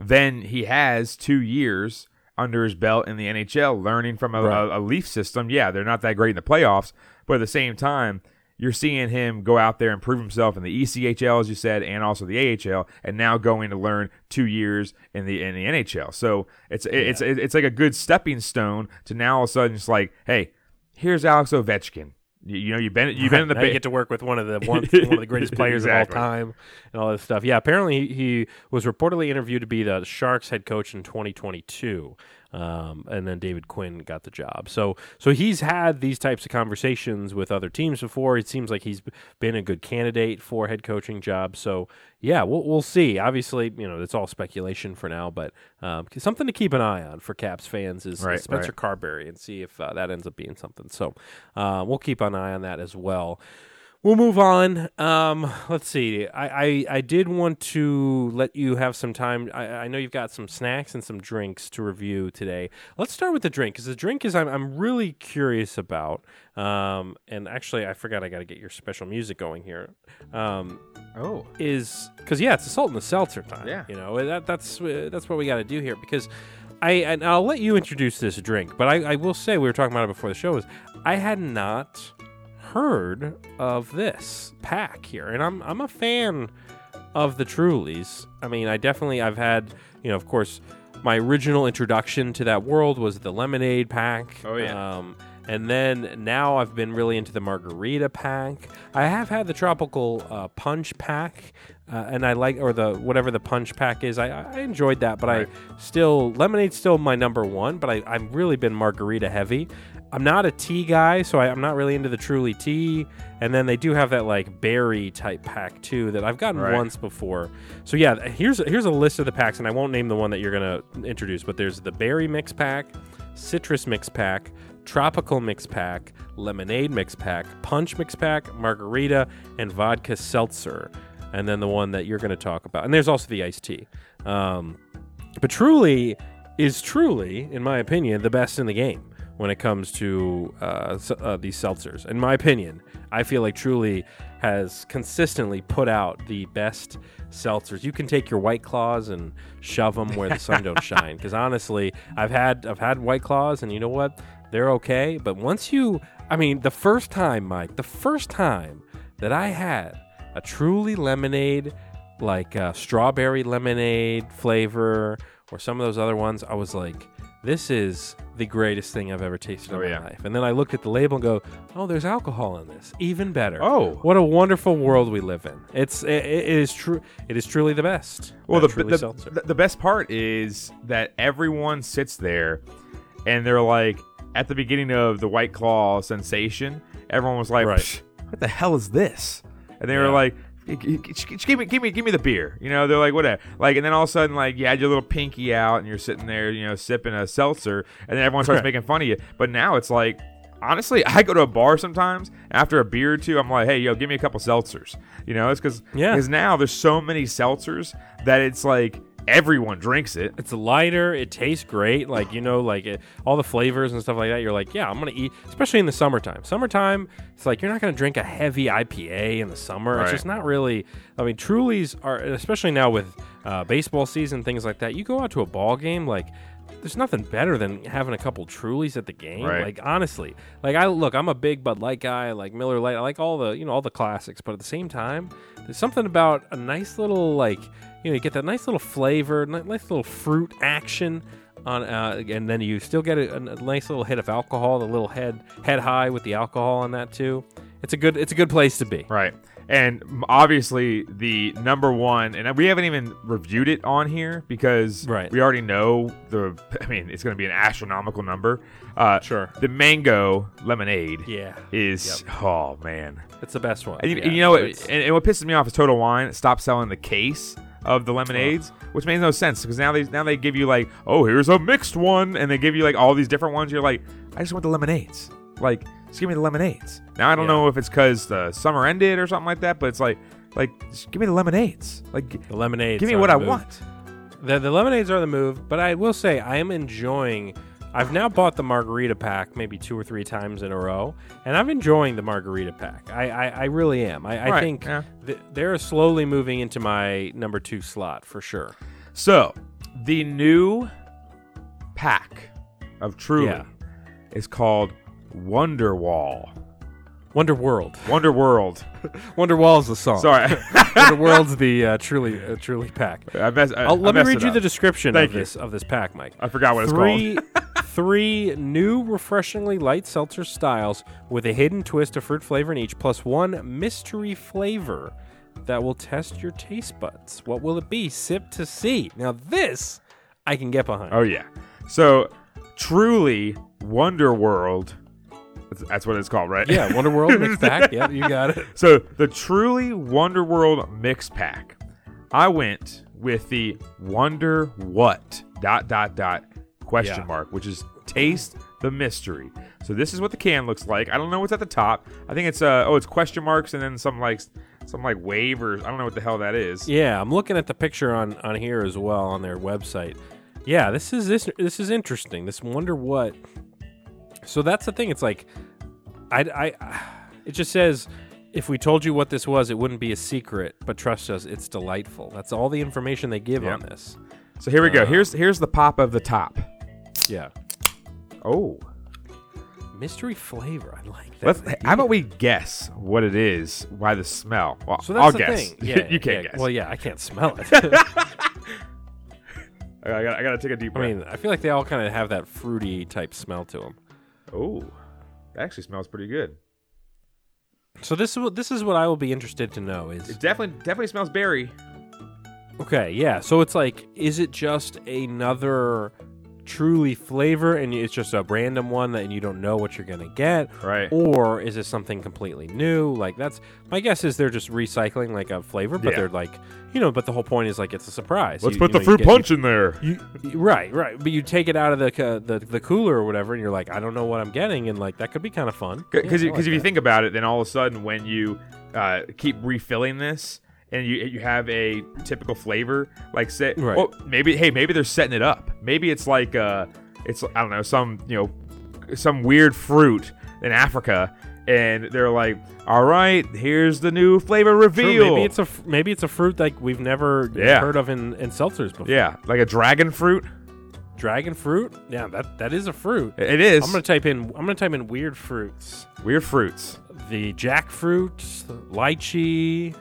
then he has two years under his belt in the nhl learning from a, Right. a, a leaf system yeah they're not that great in the playoffs but at the same time you're seeing him go out there and prove himself in the ECHL, as you said, and also the AHL, and now going to learn two years in the in the NHL. So it's it's it's like a good stepping stone to now all of a sudden it's like, hey, here's Alex Ovechkin. You, you know, you've been you've been in the now you get to work with one of the one, one of the greatest players Exactly. of all time and all this stuff. Yeah, apparently he, he was reportedly interviewed to be the Sharks head coach in 2022, um, and then David Quinn got the job. So so he's had these types of conversations with other teams before. It seems like he's been a good candidate for head coaching jobs. So yeah, we'll we'll see. Obviously, you know it's all speculation for now, but um, something to keep an eye on for Caps fans is, is Right, Spencer right. Carbery and see if uh, that ends up being something. So uh, we'll keep an eye on that as well. We'll move on. Um, let's see. I, I, I did want to let you have some time. I, I know you've got some snacks and some drinks to review today. Let's start with the drink because the drink is I'm, I'm really curious about. Um, and actually, I forgot I got to get your special music going here. Um, oh is because yeah, it's a salt and the seltzer time. Yeah. you know that that's uh, that's what we got to do here because I and I'll let you introduce this drink, but I, I will say we were talking about it before the show is I had not heard of this pack here, and I'm I'm a fan of the Trulies. I mean, I definitely I've had you know of course my original introduction to that world was the lemonade pack. Oh, yeah. Um, and then now I've been really into the margarita pack. I have had the tropical uh, punch pack, uh, and I like or the whatever the punch pack is. I, I enjoyed that, but Right. I still lemonade's still my number one. But I, I've really been margarita heavy. I'm not a tea guy, so I, I'm not really into the truly tea. And then they do have that like berry type pack too that I've gotten Right. once before. So yeah, here's here's a list of the packs, and I won't name the one that you're gonna introduce, but there's the berry mix pack, citrus mix pack, tropical mix pack, lemonade mix pack, punch mix pack, margarita, and vodka seltzer. And then the one that you're going to talk about. And there's also the iced tea. Um, but Truly is truly, in my opinion, the best in the game when it comes to uh, uh, these seltzers. In my opinion, I feel like Truly has consistently put out the best seltzers. You can take your White Claws and shove them where the sun don't shine. Because honestly, I've had I've had White Claws, and you know what? They're okay. But once you, I mean, the first time, Mike, the first time that I had a Truly lemonade, like uh, strawberry lemonade flavor, or some of those other ones, I was like, this is the greatest thing I've ever tasted Oh, in my yeah. life. And then I looked at the label and go, oh, there's alcohol in this. Even better. Oh. what a wonderful world we live in. It's it, it is true. It is truly the best. Well, the, the, the the best part is that everyone sits there and they're like, at the beginning of the White Claw sensation, everyone was like, Right. "What the hell is this?" And they were like, "G- g- g- "Give me, give me, give me the beer." You know, they're like, "Whatever." Like, and then all of a sudden, like, you had your little pinky out and you're sitting there, you know, sipping a seltzer, and then everyone starts making fun of you. But now it's like. Honestly, I go to a bar sometimes. After a beer or two, I'm like, "Hey, yo, give me a couple seltzers." You know, it's because Yeah. because now there's so many seltzers that it's like everyone drinks it. It's lighter. It tastes great. Like you know, like it, all the flavors and stuff like that. You're like, yeah, I'm gonna eat. Especially in the summertime. Summertime, it's like you're not gonna drink a heavy IPA in the summer. It's just not really. I mean, Truly's are, especially now with uh, baseball season, things like that. You go out to a ball game, like. There's nothing better than having a couple Trulies at the game. Right. Like honestly, like I look, I'm a big Bud Light guy. I like Miller Lite. I like all the you know all the classics. But at the same time, there's something about a nice little like you know you get that nice little flavor, nice little fruit action on, uh, and then you still get a, a nice little hit of alcohol, the little head head high with the alcohol on that too. It's a good it's a good place to be. Right. And obviously, the number one, and we haven't even reviewed it on here because Right. we already know the. I mean, it's going to be an astronomical number. Uh, Sure. The mango lemonade. Yeah. Is oh man. It's the best one. And you, Yeah, you know what? And, and what pisses me off is Total Wine stopped selling the case of the lemonades, which makes no sense because now they now they give you like, oh, here's a mixed one, and they give you like all these different ones. You're like, I just want the lemonades. Like, just give me the lemonades. Now I don't Yeah. know if it's because the summer ended or something like that, but it's like, like, just give me the lemonades. Like, the lemonades. give me are what the I move. want. The, the lemonades are the move, but I will say I am enjoying. I've now bought the margarita pack maybe two or three times in a row, and I'm enjoying the margarita pack. I, I, I really am. I, I Right, think yeah. th- they're slowly moving into my number two slot for sure. So, the new pack of Truly Yeah. is called Wonderwall. Wonder World. Wonder World. Wonder Wall's the song. Sorry. Wonder World's the uh, truly uh, truly pack. I mess, I, I'll, I let me messed read it you up. the description Thank of you. this of this pack, Mike. I forgot what it's three, called. three new refreshingly light seltzer styles with a hidden twist of fruit flavor in each, plus one mystery flavor that will test your taste buds. What will it be? Sip to see. Now this I can get behind. Oh yeah. So truly Wonder World. That's, that's what it's called, right? Yeah, Wonder World mixed pack. Yeah, you got it. So the truly Wonder World mix pack. I went with the Wonder What dot dot dot question Yeah. mark, which is taste the mystery. So this is what the can looks like. I don't know what's at the top. I think it's uh oh it's question marks and then some like some like wave or I don't know what the hell that is. Yeah, I'm looking at the picture on on here as well on their website. Yeah, this is this this is interesting. This wonder what. So that's the thing. It's like, I I, it just says if we told you what this was, it wouldn't be a secret. But trust us, it's delightful. That's all the information they give Yeah. on this. So here we go. Uh, Here's here's the pop of the top. Yeah, Oh. mystery flavor. I like that. Let's, how about we guess what it is Why the smell? Well, So that's I'll the guess. thing. Yeah, you can't yeah. guess. Well, yeah, I can't smell it. I, got, I got to take a deep I breath. mean, I feel like they all kind of have that fruity type smell to them. Oh, that actually smells pretty good. So this is what this is what I will be interested to know is It definitely definitely smells berry. Okay, yeah. So it's like, is it just another truly flavor and it's just a random one that you don't know what you're gonna get, Right. Or is it something completely new? Like that's my guess is they're just recycling like a flavor, but Yeah. they're like, you know, but the whole point is like it's a surprise. Let's You- put you the know, you fruit get- punch in there. You, you- right, right, but you take it out of the, ca- the the cooler or whatever, and you're like, I don't know what I'm getting, and like that could be kind of fun. Because Yeah, like if you think about it, then all of a sudden when you uh, keep refilling this and you you have a typical flavor, like say, Right. well, maybe hey, maybe they're setting it up. Maybe it's like uh, it's I don't know some you know some weird fruit in Africa. And they're like, "All right, here's the new flavor True, reveal." maybe it's a maybe it's a fruit like we've never Yeah. heard of in, in seltzers before. yeah, like a dragon fruit. Dragon fruit? Yeah, that that is a fruit. It is. I'm gonna type in I'm gonna type in weird fruits. weird fruits. The jackfruit, lychee.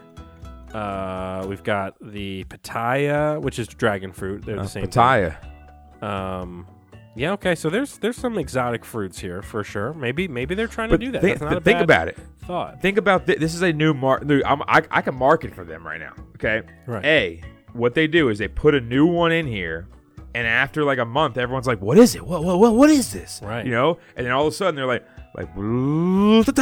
Uh, we've got the pitaya, which is dragon fruit. They're the same. thing. Pitaya. Um, yeah. Okay. So there's there's some exotic fruits here for sure. Maybe maybe they're trying But to do that. think, That's not a think bad about it. Thought. Think about thi- this is a new mark. I'm, I, I can market for them right now. Okay. Right. A, what they do is they put a new one in here, and after like a month, everyone's like, "What is it? What what what, what is this?" Right. You know. And then all of a sudden they're like, like, and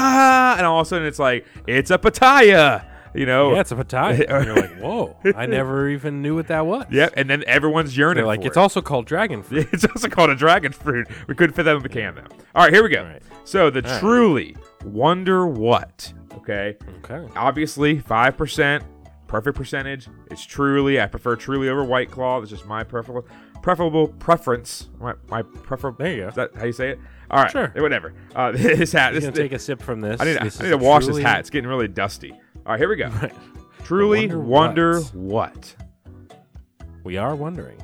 all of a sudden it's like, it's a pitaya. You know. Yeah, it's a pitaya. and you're like, whoa! I never even knew what that was. Yep. And then everyone's yearning They're like, for it's it. also called dragon fruit. It's also called a dragon fruit. We couldn't fit that in the can though. All right, here we go. All right. So the right. truly wonder what? Okay. Okay. Obviously, five percent, perfect percentage. It's truly. I prefer truly over White Claw. That's just my preferable, preferable preference. My, my prefer. There you go. Is that how you say it? All right. Sure. Whatever. Uh, this hat. This, gonna take a sip from this. I need, This I need to wash truly- this hat. It's getting really dusty. All right, here we go. Truly wonder wonder what? what? We are wondering.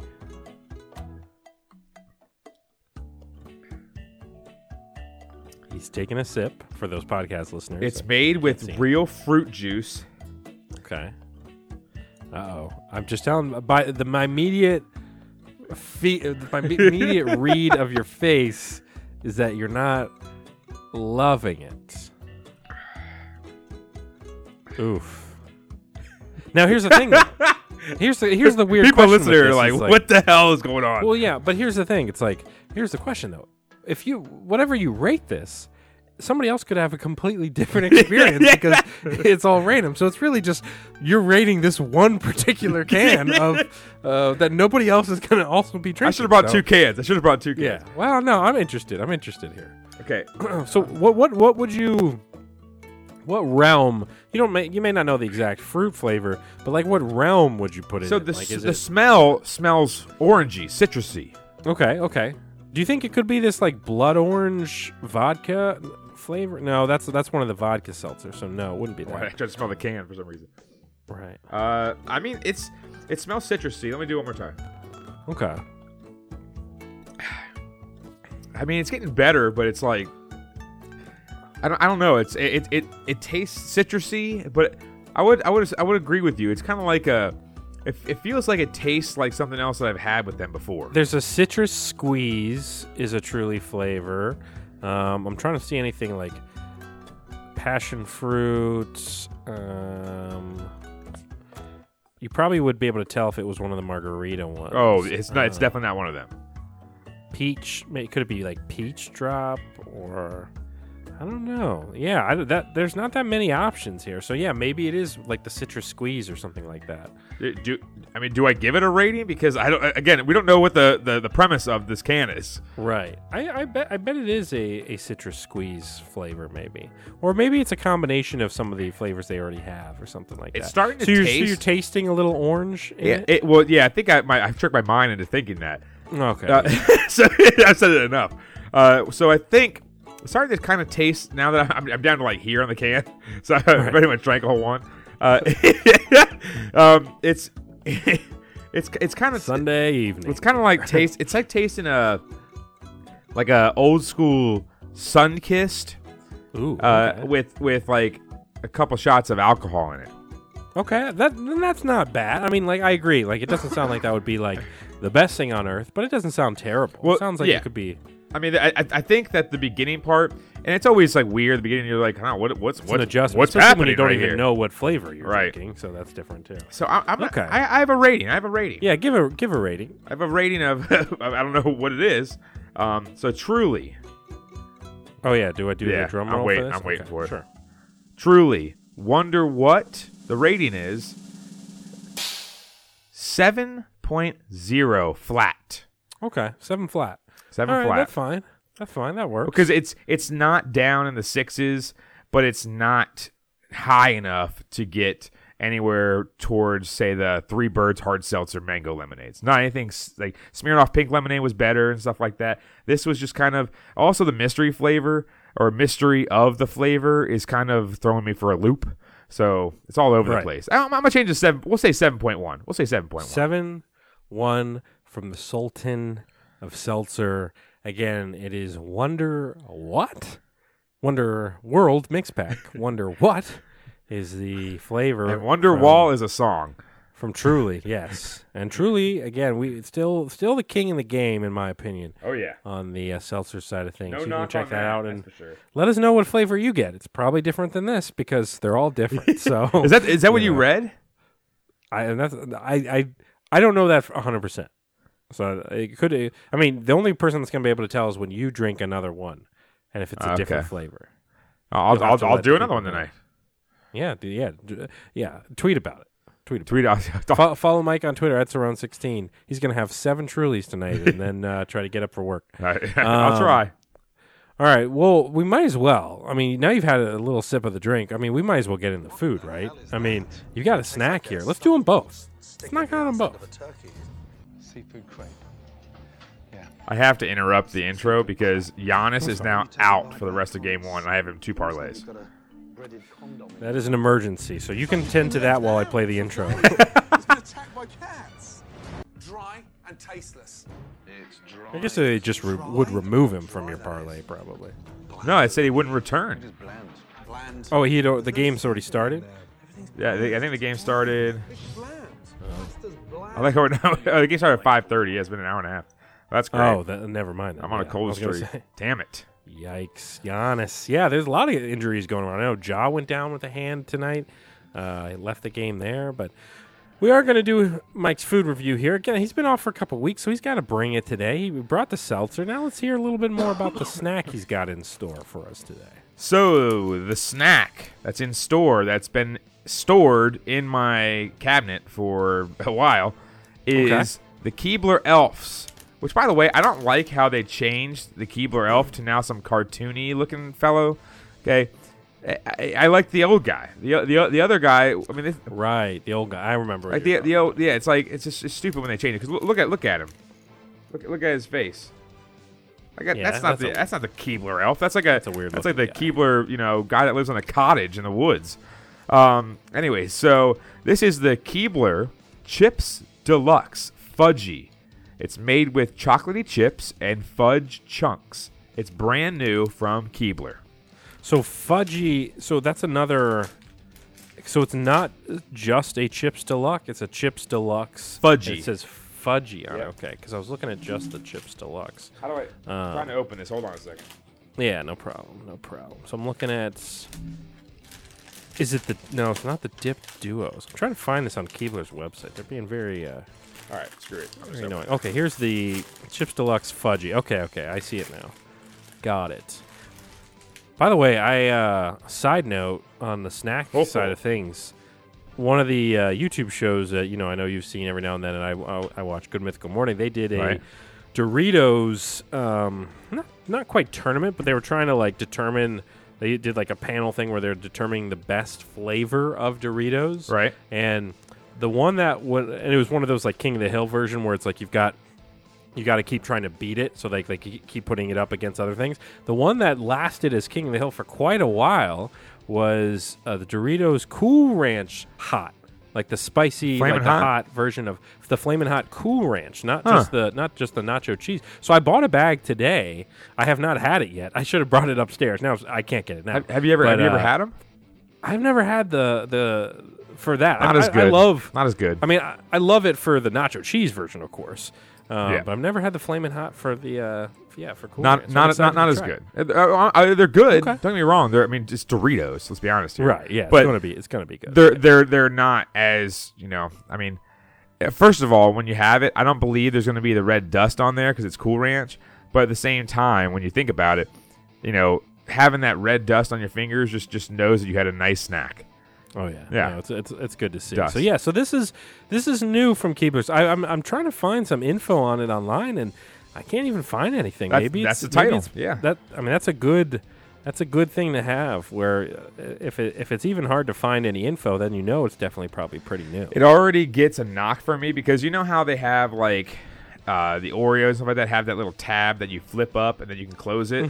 He's taking a sip for those podcast listeners. It's made with real fruit juice. okay. Uh oh. I'm just telling by the my immediate fe- my immediate read of your face is that you're not loving it. Oof. Now here's the thing. though. Here's the here's the weird People question with listening are this, like, is "What the hell is going on?" Well, yeah, but here's the thing. It's like here's the question though. If you whatever you rate this, somebody else could have a completely different experience because it's all random. So it's really just you're rating this one particular can of uh, that nobody else is going to also be drinking. I should have brought so- two cans. I should have brought two cans. Yeah. Well, no, I'm interested. I'm interested here. Okay. So what what what would you what realm you don't may, you may not know the exact fruit flavor, but like what realm would you put it So in? the, like, s- the it smell smells orangey, citrusy. Okay, okay. Do you think it could be this like blood orange vodka flavor? No, that's that's one of the vodka seltzers. So no, it wouldn't be that. I tried to smell the can for some reason. Right. Uh, I mean, it's it smells citrusy. Let me do it one more time. Okay. I mean, it's getting better, but it's like I don't I don't know. It's it it it tastes citrusy, but I would I would I would agree with you. It's kind of like a it, it feels like it tastes like something else that I've had with them before. There's a citrus squeeze is a truly flavor. Um, I'm trying to see anything like passion fruit. Um, you probably would be able to tell if it was one of the margarita ones. oh, it's not. It's Uh, definitely not one of them. peach. Could it be like peach drop or I don't know. Yeah, I, that there's not that many options here. So yeah, maybe it is like the citrus squeeze or something like that. Do, I mean do I give it a rating because I don't again we don't know what the, the, the premise of this can is. Right. I, I bet I bet it is a, a citrus squeeze flavor maybe, or maybe it's a combination of some of the flavors they already have or something like It's that. starting to so you're, so you're tasting a little orange. In Yeah, it? it well yeah I think I my I've tricked my mind into thinking that. Okay. Uh, so I've said it enough. Uh, so I think starting to kind of taste now that I'm, I'm down to like here on the can. So I pretty much drank a whole one. Uh, um, it's it's it's kind of Sunday evening. It's kind of like taste. It's like tasting a like a old school Sunkist Ooh. uh, okay. with with like a couple shots of alcohol in it. Okay, that then that's not bad. I mean, like I agree. Like it doesn't sound like that would be like the best thing on earth, but it doesn't sound terrible. Well, it sounds like yeah. it could be. I mean, I, I think that the beginning part, and it's always like weird. The beginning, you're like, huh, what, what's It's what, an adjustment, what's especially happening when you don't right even here? know what flavor you're Right. drinking. So that's different too. So I, I'm Okay. I, I have a rating. I have a rating. Yeah, give a give a rating. I have a rating of I don't know what it is. Um, so truly, Oh yeah, do I do Yeah, the drum roll? I'm waiting- For this? I'm waiting Okay, for it. Sure. truly, wonder what the rating is. Seven point zero flat. Okay, seven flat. Seven right, flat. that's fine. That's fine. That works. because it's it's not down in the sixes, but it's not high enough to get anywhere towards say the Three Birds hard seltzer mango lemonades. Not anything like Smirnoff pink lemonade was better and stuff like that. This was just kind of also the mystery flavor or mystery of the flavor is kind of throwing me for a loop. So it's all over Right. the place. I'm, I'm gonna change to seven. We'll say seven point one. We'll say seven point one. Seven one from the Sultan of Seltzer. Again, it is Wonder what? Wonder World mix pack. Wonder what is the flavor? And Wonder from- Wall is a song. from Truly, yes, and Truly again. We still still the king in the game, in my opinion, Oh yeah. on the uh, seltzer side of things. No you can check that, that, out and sure. let us know what flavor you get. It's probably different than this because they're all different. So Is that is that what you read? I and that's I I I don't know that hundred percent. So it could. I mean, the only person that's gonna be able to tell is when you drink another one, and if it's a Okay. different flavor. I'll You'll I'll, I'll do another one tonight. Yeah, yeah, yeah. Tweet about it. Tweet. About Tweet it. Fo- follow Mike on Twitter. That's around sixteen. He's gonna have seven Trulies tonight, and then uh, try to get up for work. I'll Um, try. All right. Well, we might as well. I mean, now you've had a little sip of the drink. I mean, we might as well get in the food, right? I mean, you got a snack here. Let's do them both. Let's knock out them both. Seafood crepe. I have to interrupt the intro because Giannis is now out for the rest of game one. I have him two parlays. That is an emergency, so you can tend to that while I play the intro. He's been attacked by cats. Dry and tasteless. It's dry. I guess they just re- would remove him from your parlay, probably. No, I said he wouldn't return. bland. Bland. Oh, he the game's already started. Yeah, I think the game started. I like how no, the game started at five thirty. Yeah, it's been an hour and a half. That's great. Oh, that, never mind. I'm on a Yeah, I cold was gonna streak. say. Damn it. Yikes, Giannis. Yeah, there's a lot of injuries going on. I know Ja went down with a hand tonight. Uh, he left the game there, but we are going to do Mike's food review here. Again, he's been off for a couple weeks, so he's got to bring it today. He brought the seltzer. Now let's hear a little bit more about the snack he's got in store for us today. So the snack that's in store that's been stored in my cabinet for a while is the Keebler Elves. Which, by the way, I don't like how they changed the Keebler Elf to now some cartoony looking fellow. Okay, I, I, I like the old guy. The the the other guy. I mean, this, Right, the old guy. I remember. like the the old, yeah. It's like it's just it's stupid when they change it. Because look at look at him. Look look at his face. Like, Yeah, that's not that's the a- that's not the Keebler elf. That's like a that's a weird That's like the looking Keebler, you know, guy that lives on a cottage in the woods. Um. Anyway, so this is the Keebler Chips Deluxe Fudgy. It's made with chocolatey chips and fudge chunks. It's brand new from Keebler. So fudgy. So that's another. So it's not just a chips deluxe. It's a chips deluxe. Fudgy. It says fudgy on it. Okay, because I was looking at just the chips deluxe. How do I? Um, trying to open this. Hold on a second. Yeah, no problem, no problem. So I'm looking at. Is it the no? It's not the dip duos. I'm trying to find this on Keebler's website. They're being very, uh, All right, screw it. I'm very annoying. Okay, here's the chips deluxe fudgy. Okay, okay, I see it now. Got it. By the way, I uh, side note on the snack Oh, side of things. One of the uh, YouTube shows that you know I know you've seen every now and then, and I I, I watch Good Mythical Morning. They did a Right. Doritos, um, not not quite tournament, but they were trying to like determine. They did like a panel thing where they're determining the best flavor of Doritos, Right. And the one that went, and it was one of those like King of the Hill version where it's like you've got you got to keep trying to beat it, so they, they keep putting it up against other things. The one that lasted as King of the Hill for quite a while was uh, the Doritos Cool Ranch Hot, like the spicy, Flamin' like the Hot? hot version of the Flamin' Hot Cool Ranch, not Huh. just the not just the nacho cheese. So I bought a bag today. I have not had it yet. I should have brought it upstairs. Now I can't get it now. Have, have you ever have But, you ever uh, had them? I've never had the the for that. Not I, as I- good. I love Not as good. I mean, I, I love it for the nacho cheese version, of course. Um, Yeah. But I've never had the flaming hot for the uh, yeah for cool. Not not not, not as try good. Uh, uh, uh, they're good. Okay. Don't get me wrong. They're I mean just Doritos. Let's be honest here. Right? Yeah, But it's gonna be it's gonna be good. they're they're they're not as you know. I mean, uh, first of all, when you have it, I don't believe there's going to be the red dust on there because it's Cool Ranch. But at the same time, when you think about it, you know, having that red dust on your fingers just just knows that you had a nice snack. Oh yeah, Yeah. No, it's, it's it's good to see. Dust. So yeah, so this is this is new from Keeblers. I, I'm I'm trying to find some info on it online, and I can't even find anything. That's- maybe that's the title, yeah. that I mean that's a good that's a good thing to have. Where uh, if it, if it's even hard to find any info, then you know it's definitely probably pretty new. It already gets a knock for me because you know how they have like uh, the Oreos and stuff like that have that little tab that you flip up and then you can close it.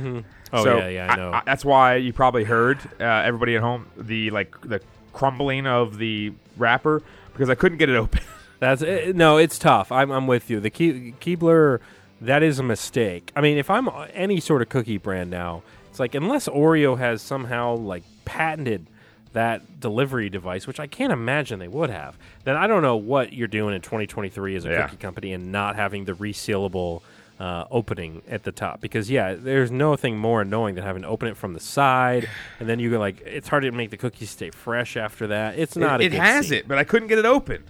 Oh, So yeah, yeah, I know. that's why you probably heard uh, everybody at home the like the crumbling of the wrapper because I couldn't get it open. That's it, no, it's tough. I'm I'm with you. The Ke- Keebler, that is a mistake. I mean, if I'm any sort of cookie brand now, it's like unless Oreo has somehow like patented that delivery device, which I can't imagine they would have, then I don't know what you're doing in 2023 as a Yeah. cookie company and not having the resealable uh, opening at the top. Because yeah, there's nothing more annoying than having to open it from the side, and then you go like it's hard to make the cookies stay fresh after that. It's not. it a it has scene. it, but I couldn't get it open.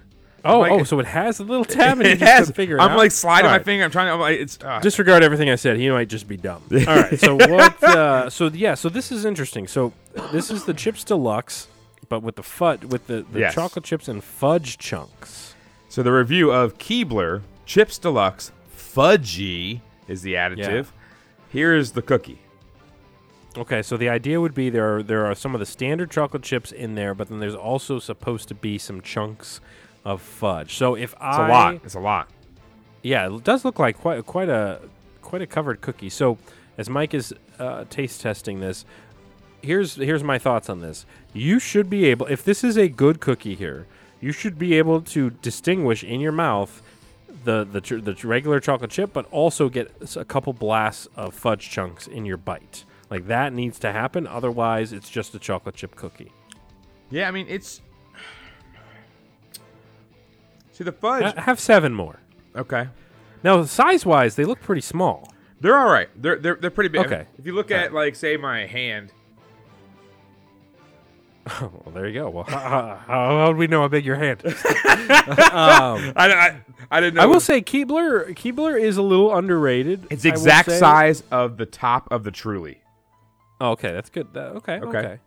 Oh, like- oh, so it has a little tab and it just has. figure it I'm out? like sliding All my finger. I'm trying to. I'm like, it's uh, Disregard everything I said. He might just be dumb. All right. So what? Uh, so yeah. So this is interesting. So this is the chips deluxe, but with the fud with the, the Yes. chocolate chips and fudge chunks. So the review of Keebler Chips Deluxe Fudgy is the additive. Here's the cookie. Okay. So the idea would be there are there are some of the standard chocolate chips in there, but then there's also supposed to be some chunks of fudge. So if I It's I a lot. It's a lot. Yeah, it does look like quite quite a quite a covered cookie. So, as Mike is uh, taste testing this, here's here's my thoughts on this. You should be able, if this is a good cookie here, you should be able to distinguish in your mouth the the ch- the regular chocolate chip, but also get a couple blasts of fudge chunks in your bite. Like that needs to happen. Otherwise, it's just a chocolate chip cookie. Yeah, I mean it's. See the fudge. Ha- have seven more. okay, Now, size wise, they look pretty small. they're all right. They're they're they're pretty big. Okay. If you look at like say my hand, well, there you go. Well, how, how, how would we know how big your hand is? Um, I, I, I didn't know. I will say Keebler Keebler is a little underrated. it's I exact size of the top of the Truly. Oh, okay, that's good. That- okay, okay, Okay.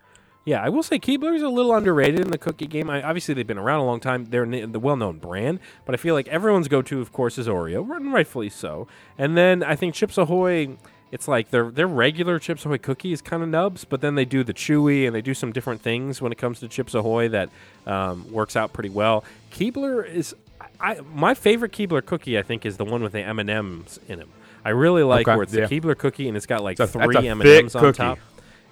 Yeah, I will say Keebler is a little underrated in the cookie game. I, obviously, they've been around a long time. They're n- the well-known brand, but I feel like everyone's go-to, of course, is Oreo, and rightfully so. And then I think Chips Ahoy. It's like their their regular Chips Ahoy cookie is kind of nubs, but then they do the chewy and they do some different things when it comes to Chips Ahoy that um, works out pretty well. Keebler is I my favorite Keebler cookie. I think is the one with the M and M's in them. I really like Okay, where it's yeah. the Keebler cookie and it's got like It's a- three M and M's on cookie top.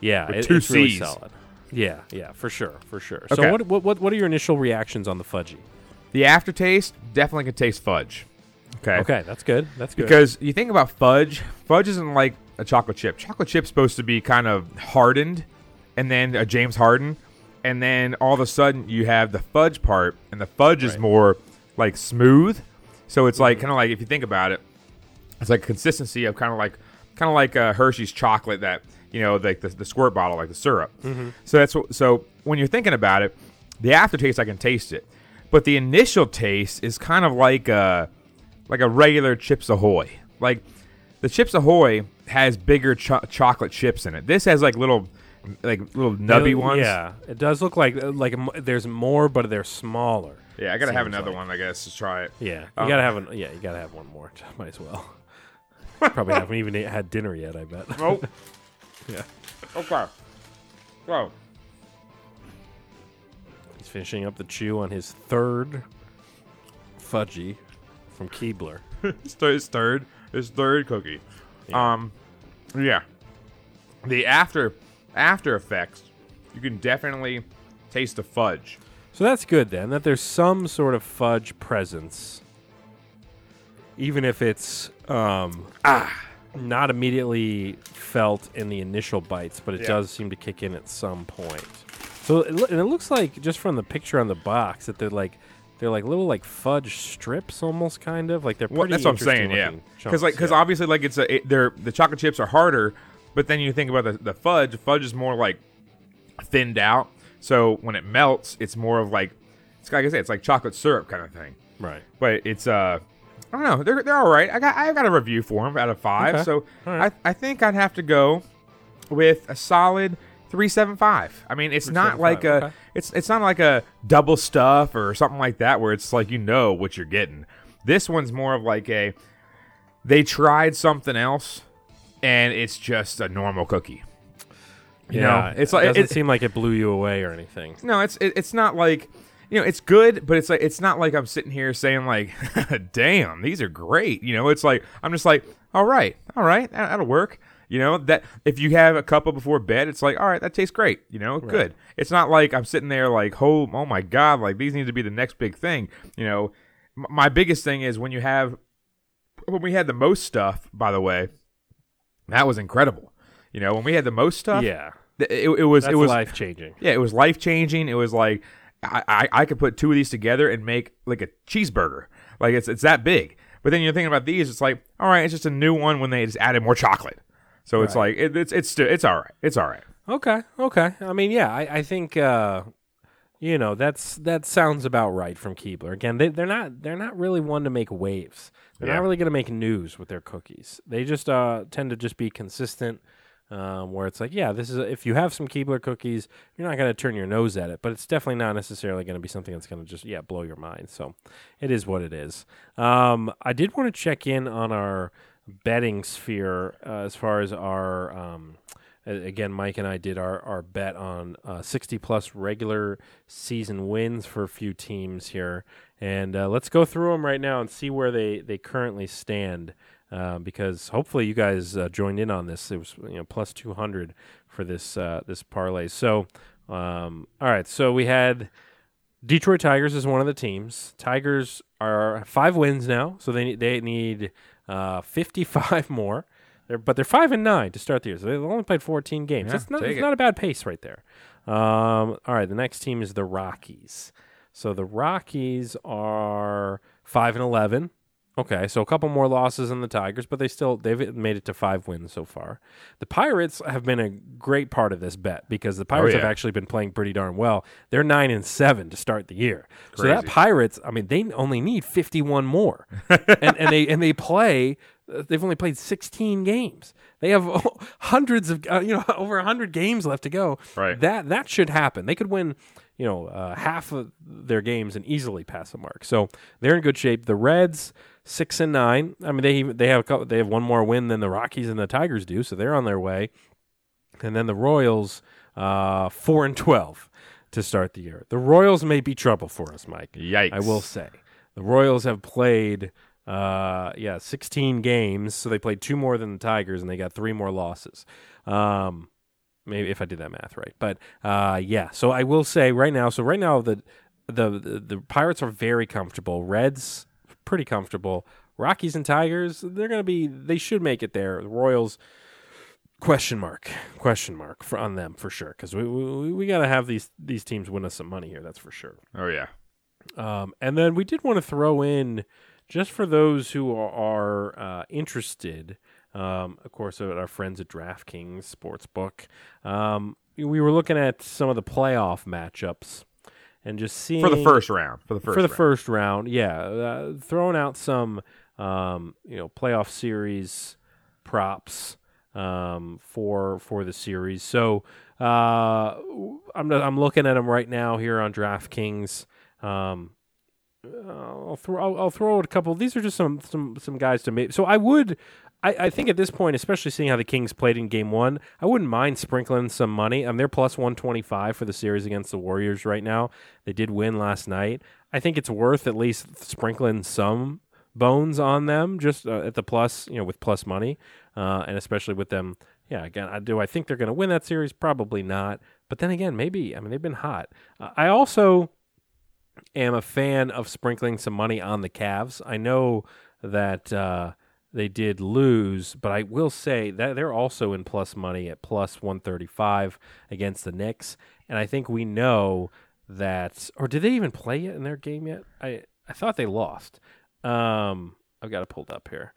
Yeah, it- two it's really Cs. solid. Yeah, yeah, for sure, for sure. Okay. So what, what what what are your initial reactions on the fudgy? The aftertaste definitely can taste fudge. Okay. Okay, that's good. That's good. Because you think about fudge, fudge isn't like a chocolate chip. Chocolate chip's supposed to be kind of hardened, and then a James Harden, and then all of a sudden you have the fudge part, and the fudge is more like smooth. So it's like mm-hmm. kind of like if you think about it, it's like consistency of kind of like kind of like uh, Hershey's chocolate that you know like the, the squirt bottle like the syrup. Mm-hmm. So that's what, so when you're thinking about it, the aftertaste I can taste it, but the initial taste is kind of like a like a regular Chips Ahoy. Like the Chips Ahoy has bigger cho- chocolate chips in it. This has like little like little nubby It- ones. Yeah, it does look like like there's more, but they're smaller. Yeah, I gotta have another like. one, I guess, to try it. Yeah, you Um, gotta have one. Yeah, you gotta have one more. Might as well. Probably haven't even had dinner yet. I bet. Oh, yeah, okay. Go. he's finishing up the chew on his third fudgy from Keebler. His third, his third, cookie. Um, yeah. The after after effects, you can definitely taste the fudge. So that's good then. That there's some sort of fudge presence, even if it's um, ah not immediately felt in the initial bites, but it Yeah. does seem to kick in at some point. So it, and it looks like just from the picture on the box that they're like they're like little like fudge strips, almost kind of like they're pretty. Well, that's what I'm saying, yeah. Because like, because yeah. obviously, like it's a, it, they're the chocolate chips are harder, but then you think about the, the fudge. Fudge is more like thinned out, so when it melts, it's more of like it's like I say, it's like chocolate syrup kind of thing. right. But it's uh, I don't know, they're they're all right. I got I got a review for them out of five, Okay. so right. I I think I'd have to go with a solid. 375. I mean, it's not like a okay. it's it's not like a double stuff or something like that where it's like you know what you're getting. This one's more of like a they tried something else and it's just a normal cookie. You yeah, know, it's it like doesn't it, seem like it blew you away or anything. no, it's it, it's not like you know, it's good, but it's like it's not like I'm sitting here saying like, "Damn, these are great." You know, it's like I'm just like, "All right, all right, that, that'll work." You know that if you have a couple before bed, it's like, "All right, that tastes great." You know, good. It's not like I'm sitting there like, "Oh, oh my god, like these need to be the next big thing." You know, M- my biggest thing is when you have when we had the most stuff. By the way, that was incredible. You know, when we had the most stuff, Yeah, th- it, it was that's it was life changing. yeah, it was life changing. It was like I, I I could put two of these together and make like a cheeseburger. Like it's it's that big. But then you're thinking about these, it's like all right, it's just a new one when they just added more chocolate. So it's like it, it's it's it's all right. It's all right. Okay, okay. I mean, yeah, I, I think uh, you know that's that sounds about right from Keebler. Again, they, they're not they're not really one to make waves. They're Yeah. not really going to make news with their cookies. They just uh, tend to just be consistent. Um, where it's like, yeah, this is if you have some Keebler cookies, you're not going to turn your nose at it, but it's definitely not necessarily going to be something that's going to just yeah blow your mind. So it is what it is. Um, I did want to check in on our betting sphere uh, as far as our um, again, Mike and I did our, our bet on uh, 60 plus regular season wins for a few teams here. And uh, let's go through them right now and see where they, they currently stand. Uh, because hopefully you guys uh, joined in on this. It was you know plus 200 for this uh, this parlay. So um, all right, so we had Detroit Tigers is one of the teams. Tigers are five wins now, so they they need uh, 55 more. They're, but they're five and nine to start the year, so they've only played 14 games. Yeah, that's not that's it. not a bad pace right there. Um, all right, the next team is the Rockies. So the Rockies are five and 11. Okay, so a couple more losses than the Tigers, but they still they've made it to five wins so far. The Pirates have been a great part of this bet because the Pirates have Oh, yeah. actually been playing pretty darn well. They're nine and seven to start the year. So that Pirates, I mean, they only need fifty one more, and, and they and they play. They've only played sixteen games. They have hundreds of uh, you know over hundred games left to go. Right. That that should happen. They could win you know uh, half of their games and easily pass the mark. So they're in good shape. The Reds six and nine. I mean they they have a couple, they have one more win than the Rockies and the Tigers do. So they're on their way. And then the Royals uh, four and twelve to start the year. The Royals may be trouble for us, Mike. Yikes. I will say the Royals have played. Uh, yeah, 16 games. So they played two more than the Tigers, and they got three more losses. Um, maybe if I did that math right. But uh, yeah, so I will say right now. So right now the the the, the Pirates are very comfortable. Reds pretty comfortable. Rockies and Tigers they're gonna be they should make it there. The Royals question mark question mark for on them for sure because we, we we got to have these these teams win us some money here. That's for sure. Oh yeah. Um, and then we did want to throw in, just for those who are, are uh, interested, um, of course, at our friends at DraftKings Sportsbook, um, we were looking at some of the playoff matchups and just seeing For the first round. For the first for the round. first round, yeah, uh, throwing out some um, you know playoff series props um, for for the series. So uh, I'm I'm looking at them right now here on DraftKings. Um, I'll throw I'll, I'll throw out a couple. These are just some some some guys to make. So I would. I, I think at this point, especially seeing how the Kings played in Game One, I wouldn't mind sprinkling some money. Um, they're plus one twenty five for the series against the Warriors right now. They did win last night. I think it's worth at least sprinkling some bones on them, just uh, at the plus, you know, with plus money, uh, and especially with them. Yeah, again, I, do I think they're going to win that series? Probably not. But then again, maybe. I mean, they've been hot. Uh, I also am a fan of sprinkling some money on the Cavs. I know that uh, they did lose, but I will say that they're also in plus money at plus 135 against the Knicks. And I think we know that, or did they even play it in their game yet? I I thought they lost. Um, I've got it pulled up here.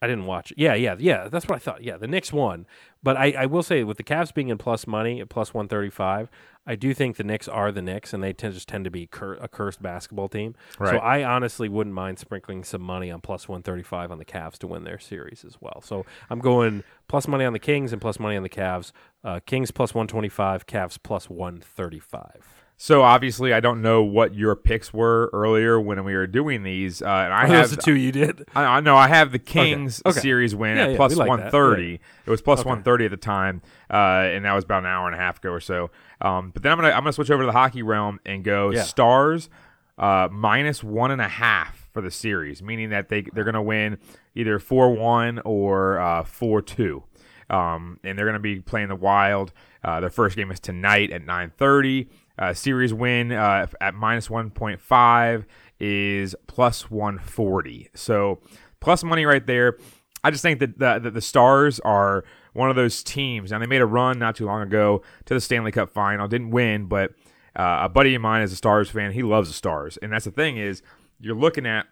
I didn't watch it. Yeah, yeah, yeah. That's what I thought. Yeah, the Knicks won. But I, I will say, with the Cavs being in plus money at plus 135, I do think the Knicks are the Knicks, and they tend, just tend to be cur- a cursed basketball team. So I honestly wouldn't mind sprinkling some money on plus 135 on the Cavs to win their series as well. So I'm going plus money on the Kings and plus money on the Cavs. Uh, Kings plus 125, Cavs plus 135. So obviously, I don't know what your picks were earlier when we were doing these. Uh, and I Those have the two you did. I, I know I have the Kings Okay. series win Yeah, at yeah, plus like 130. Right. It was plus Okay. 130 at the time, uh, and that was about an hour and a half ago or so. Um, but then I'm gonna I'm gonna switch over to the hockey realm and go Yeah. Stars uh, minus one and a half for the series, meaning that they they're gonna win either four one or uh, four two. Um, and they're going to be playing the Wild. Uh, their first game is tonight at 9:30. Uh, series win uh, at minus 1.5 is plus 140. So plus money right there. I just think that the, that the Stars are one of those teams. Now they made a run not too long ago to the Stanley Cup final, didn't win, but uh, a buddy of mine is a Stars fan. He loves the Stars, and that's the thing is you're looking at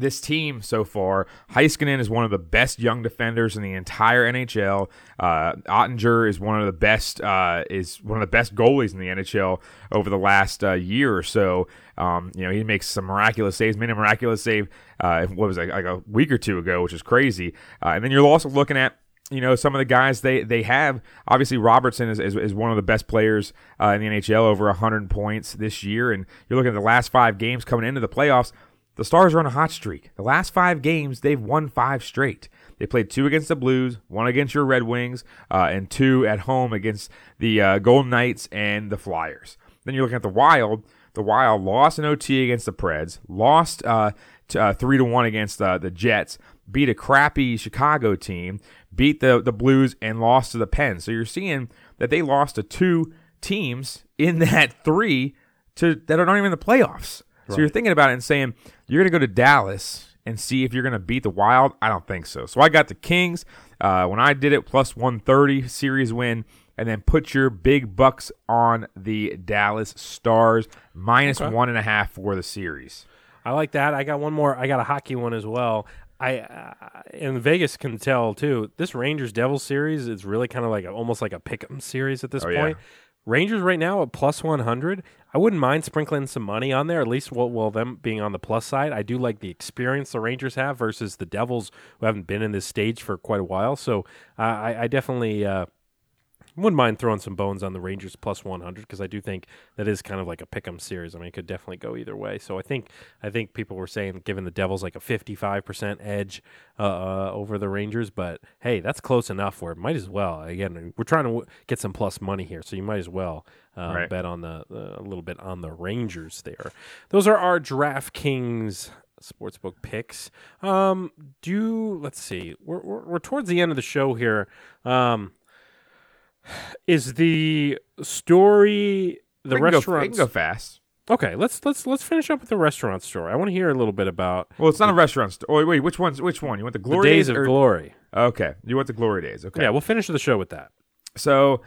this team so far, Heiskanen is one of the best young defenders in the entire NHL. Uh, Oettinger is one of the best uh, is one of the best goalies in the NHL over the last uh, year or so. Um, you know, he makes some miraculous saves. Made a miraculous save. Uh, what was it, like a week or two ago, which is crazy. Uh, and then you're also looking at you know some of the guys they they have obviously robertson is, is, is one of the best players uh, in the nhl over 100 points this year and you're looking at the last five games coming into the playoffs the stars are on a hot streak. The last five games they've won five straight. They played two against the blues one against your red wings uh, and two at home against the uh, golden knights and the flyers. Then you're looking at the wild. The wild lost an ot against the preds lost uh, to, uh, three to one against uh, the jets beat a crappy Chicago team, beat the the Blues, and lost to the Pens. So you're seeing that they lost to two teams in that three to that are not even in the playoffs. So you're thinking about it and saying you're going to go to Dallas and see if you're going to beat the Wild. I don't think so. So I got the Kings uh, when I did it plus 130 series win. And then put your big bucks on the Dallas Stars minus Okay. one and a half for the series. I like that. I got one more. I got a hockey one as well. I uh, and Vegas can tell too. This Rangers Devils series is really kind of like a, almost like a pick'em series at this Oh, yeah. Rangers right now at plus one hundred. I wouldn't mind sprinkling some money on there. At least while, while them being on the plus side, I do like the experience the Rangers have versus the Devils who haven't been in this stage for quite a while. So uh, I, I definitely. Uh, wouldn't mind throwing some bones on the Rangers plus 100 because I do think that is kind of like a pick'em series. I mean, it could definitely go either way. So I think I think people were saying giving the Devils like a 55% edge uh, uh, over the Rangers, but hey, that's close enough where it might as well. Again, we're trying to w- get some plus money here, so you might as well uh, Right. bet on the uh, a little bit on the Rangers there. Those are our DraftKings sportsbook picks. Um, do let's see, we're, we're we're towards the end of the show here. Um, is the story the We can go- restaurant? we can go fast. Okay, let's let's let's finish up with the restaurant story. I want to hear a little bit about Well, it's not a restaurant. St- wait, wait, which one's which one? You want the the glory days days, of or- glory. Okay, you want the glory days. Okay. Yeah, we'll finish the show with that. So,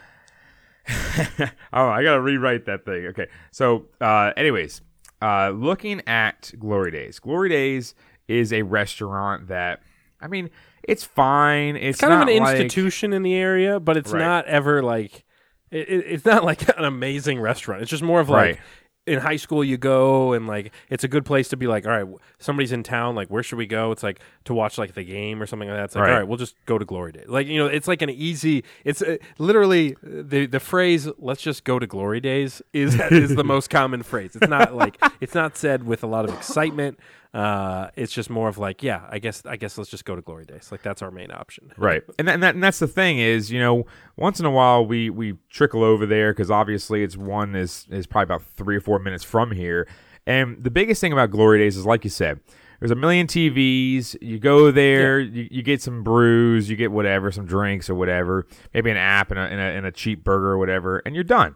oh, I gotta rewrite that thing. Okay. So, uh, anyways, uh, looking at Glory Days. Glory Days is a restaurant that, I mean, it's fine. It's, It's kind of an like- institution in the area, but it's Right. not ever like it, it- it's not like an amazing restaurant. It's just more of like Right. in high school you go and like it's a good place to be like, all right, somebody's in town, like where should we go? It's like to watch like the game or something like that. It's like, Right. all right, we'll just go to Glory Days. Like you know, it's like an easy. It's uh, literally the the phrase "Let's just go to Glory Days" is is the most common phrase. It's not like it's not said with a lot of excitement. Uh, it's just more of like, yeah, I guess I guess let's just go to Glory Days. Like that's our main option. Right, and that, and that and that's the thing is, you know, once in a while we we trickle over there because obviously it's one is is probably about three or four minutes from here. And the biggest thing about Glory Days is, like you said, there's a million TVs. You go there, you, you get some brews, you get whatever, some drinks or whatever, maybe an app and a, and a and a cheap burger or whatever, and you're done.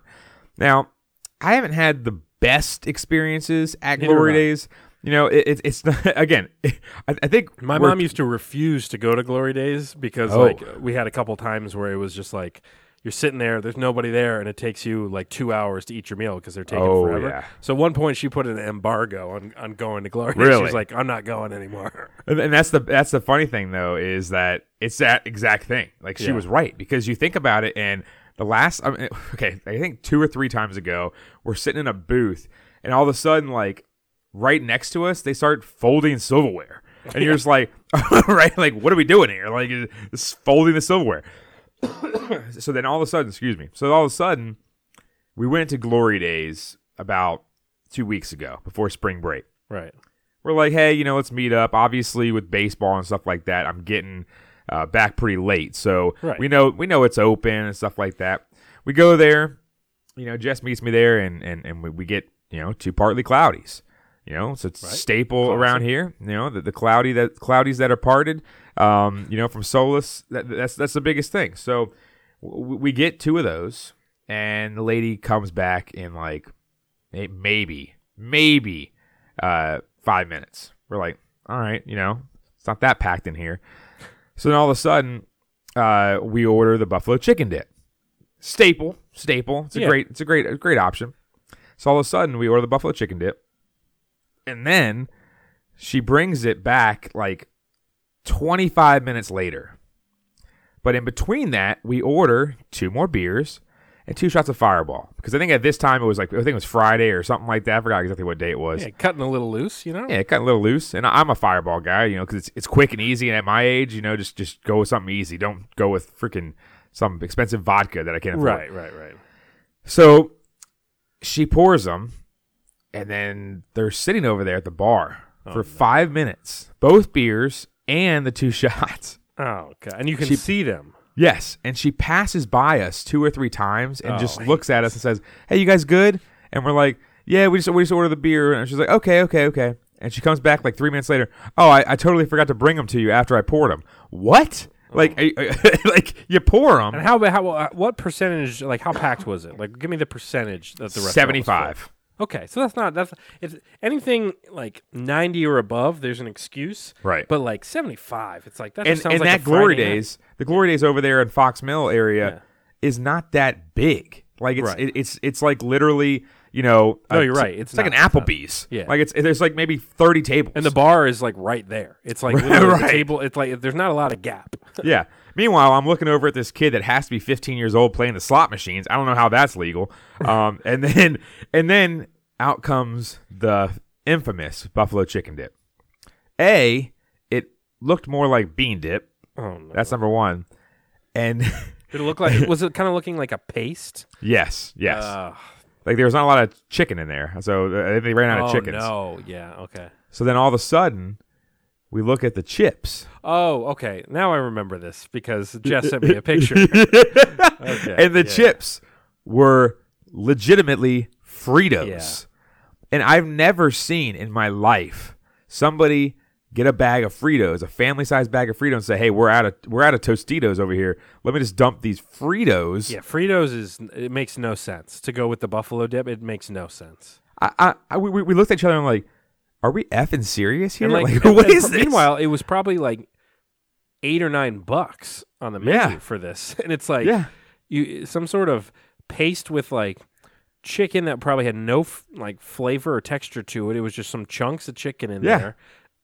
Now, I haven't had the best experiences at Glory Days. You know, it, it, it's not, again. I, I think My mom used to refuse to go to Glory Days because Oh. like we had a couple times where it was just like, you're sitting there, there's nobody there, and it takes you like two hours to eat your meal because they're taking Oh, forever. yeah. So at one point, she put an embargo on, on going to Glory. Really? She's like, I'm not going anymore. And and that's the that's the funny thing though is that it's that exact thing. Like she Yeah. was right because you think about it, and the last I mean, okay, I think two or three times ago, we're sitting in a booth, and all of a sudden, like right next to us, they start folding silverware, and you're just like, right, like what are we doing here? Like just folding the silverware. so then all of a sudden, excuse me. So all of a sudden, we went to Glory Days about two weeks ago before spring break right. we're like, hey, you know, let's meet up. Obviously, with baseball and stuff like that, I'm getting uh, back pretty late, so Right. we know we know it's open and stuff like that. We go there, you know, Jess meets me there, and and and we, we get you know two partly cloudies. You know, it's a staple around here. You know, the, the cloudy that cloudies that are parted. Um, you know, from Solace, that, that's that's the biggest thing. So w- we get two of those, and the lady comes back in like may- maybe maybe uh, five minutes. We're like, all right, you know, it's not that packed in here. So then all of a sudden, uh, we order the buffalo chicken dip. Staple, staple. It's a Yeah. great, it's a great, a great option. So all of a sudden, we order the buffalo chicken dip, and then she brings it back like 25 minutes later. But in between that, we order two more beers and two shots of Fireball because I think at this time it was like I think it was Friday or something like that. I forgot exactly what day it was. Yeah, cutting a little loose, you know? Yeah, got a little loose, and I'm a Fireball guy, you know, because it's it's quick and easy. And at my age, you know, just just go with something easy. Don't go with freaking some expensive vodka that I can't afford. Right, right, right. So she pours them, and then they're sitting over there at the bar Oh, for five minutes, both beers and the two shots. Oh, God. And you can She- see them. Yes, and she passes by us two or three times and Oh, just looks at us and says, "Hey, you guys good?" And we're like, "Yeah, we just we just ordered the beer." And she's like, "Okay, okay, okay." And she comes back like three minutes later. Oh, I, I totally forgot to bring them to you after I poured them. What? Like, like you pour them? And how, how, uh, what percentage, like, how packed was it? Like, give me the percentage that the. Seventy-five. Okay, so that's not that's if anything like ninety or above, there's an excuse, Right. But like seventy five, it's like that. And sounds and like that glory Friday night. days, the glory days over there in Fox Mill area Yeah. is not that big. Like it's Right. it, it's it's like literally you know. No, you're right. It's like an it's. Applebee's. Yeah. Like it's there's like maybe thirty tables. and the bar is like right there. It's like Right, the table. It's like there's not a lot of gap. yeah. Meanwhile, I'm looking over at this kid that has to be 15 years old playing the slot machines. I don't know how that's legal. Um, and then and then out comes the infamous buffalo chicken dip. A, it looked more like bean dip. Oh no! That's number one. And Did it look like? was it kind of looking like a paste? yes, yes, Ugh. like there was not a lot of chicken in there, so uh, they ran out oh of chickens. Oh no! Yeah. Okay. So then all of a sudden, we look at the chips. Oh, okay. Now I remember this because Jess sent me a picture. Okay, and the yeah. chips were legitimately Fritos. Yeah. And I've never seen in my life somebody get a bag of Fritos, a family sized bag of Fritos, and say, "Hey, we're out of we're out of Tostitos over here. Let me just dump these Fritos." Yeah, Fritos is it makes no sense to go with the buffalo dip. It makes no sense. I, I, I we, we looked at each other and like, "Are we effing serious here? And like, Like, and- what and is this?" Meanwhile, it was probably like eight or nine bucks on the menu Yeah. for this, and it's like Yeah. you some sort of paste with like chicken that probably had no f- like flavor or texture to it. It was just some chunks of chicken in Yeah. there.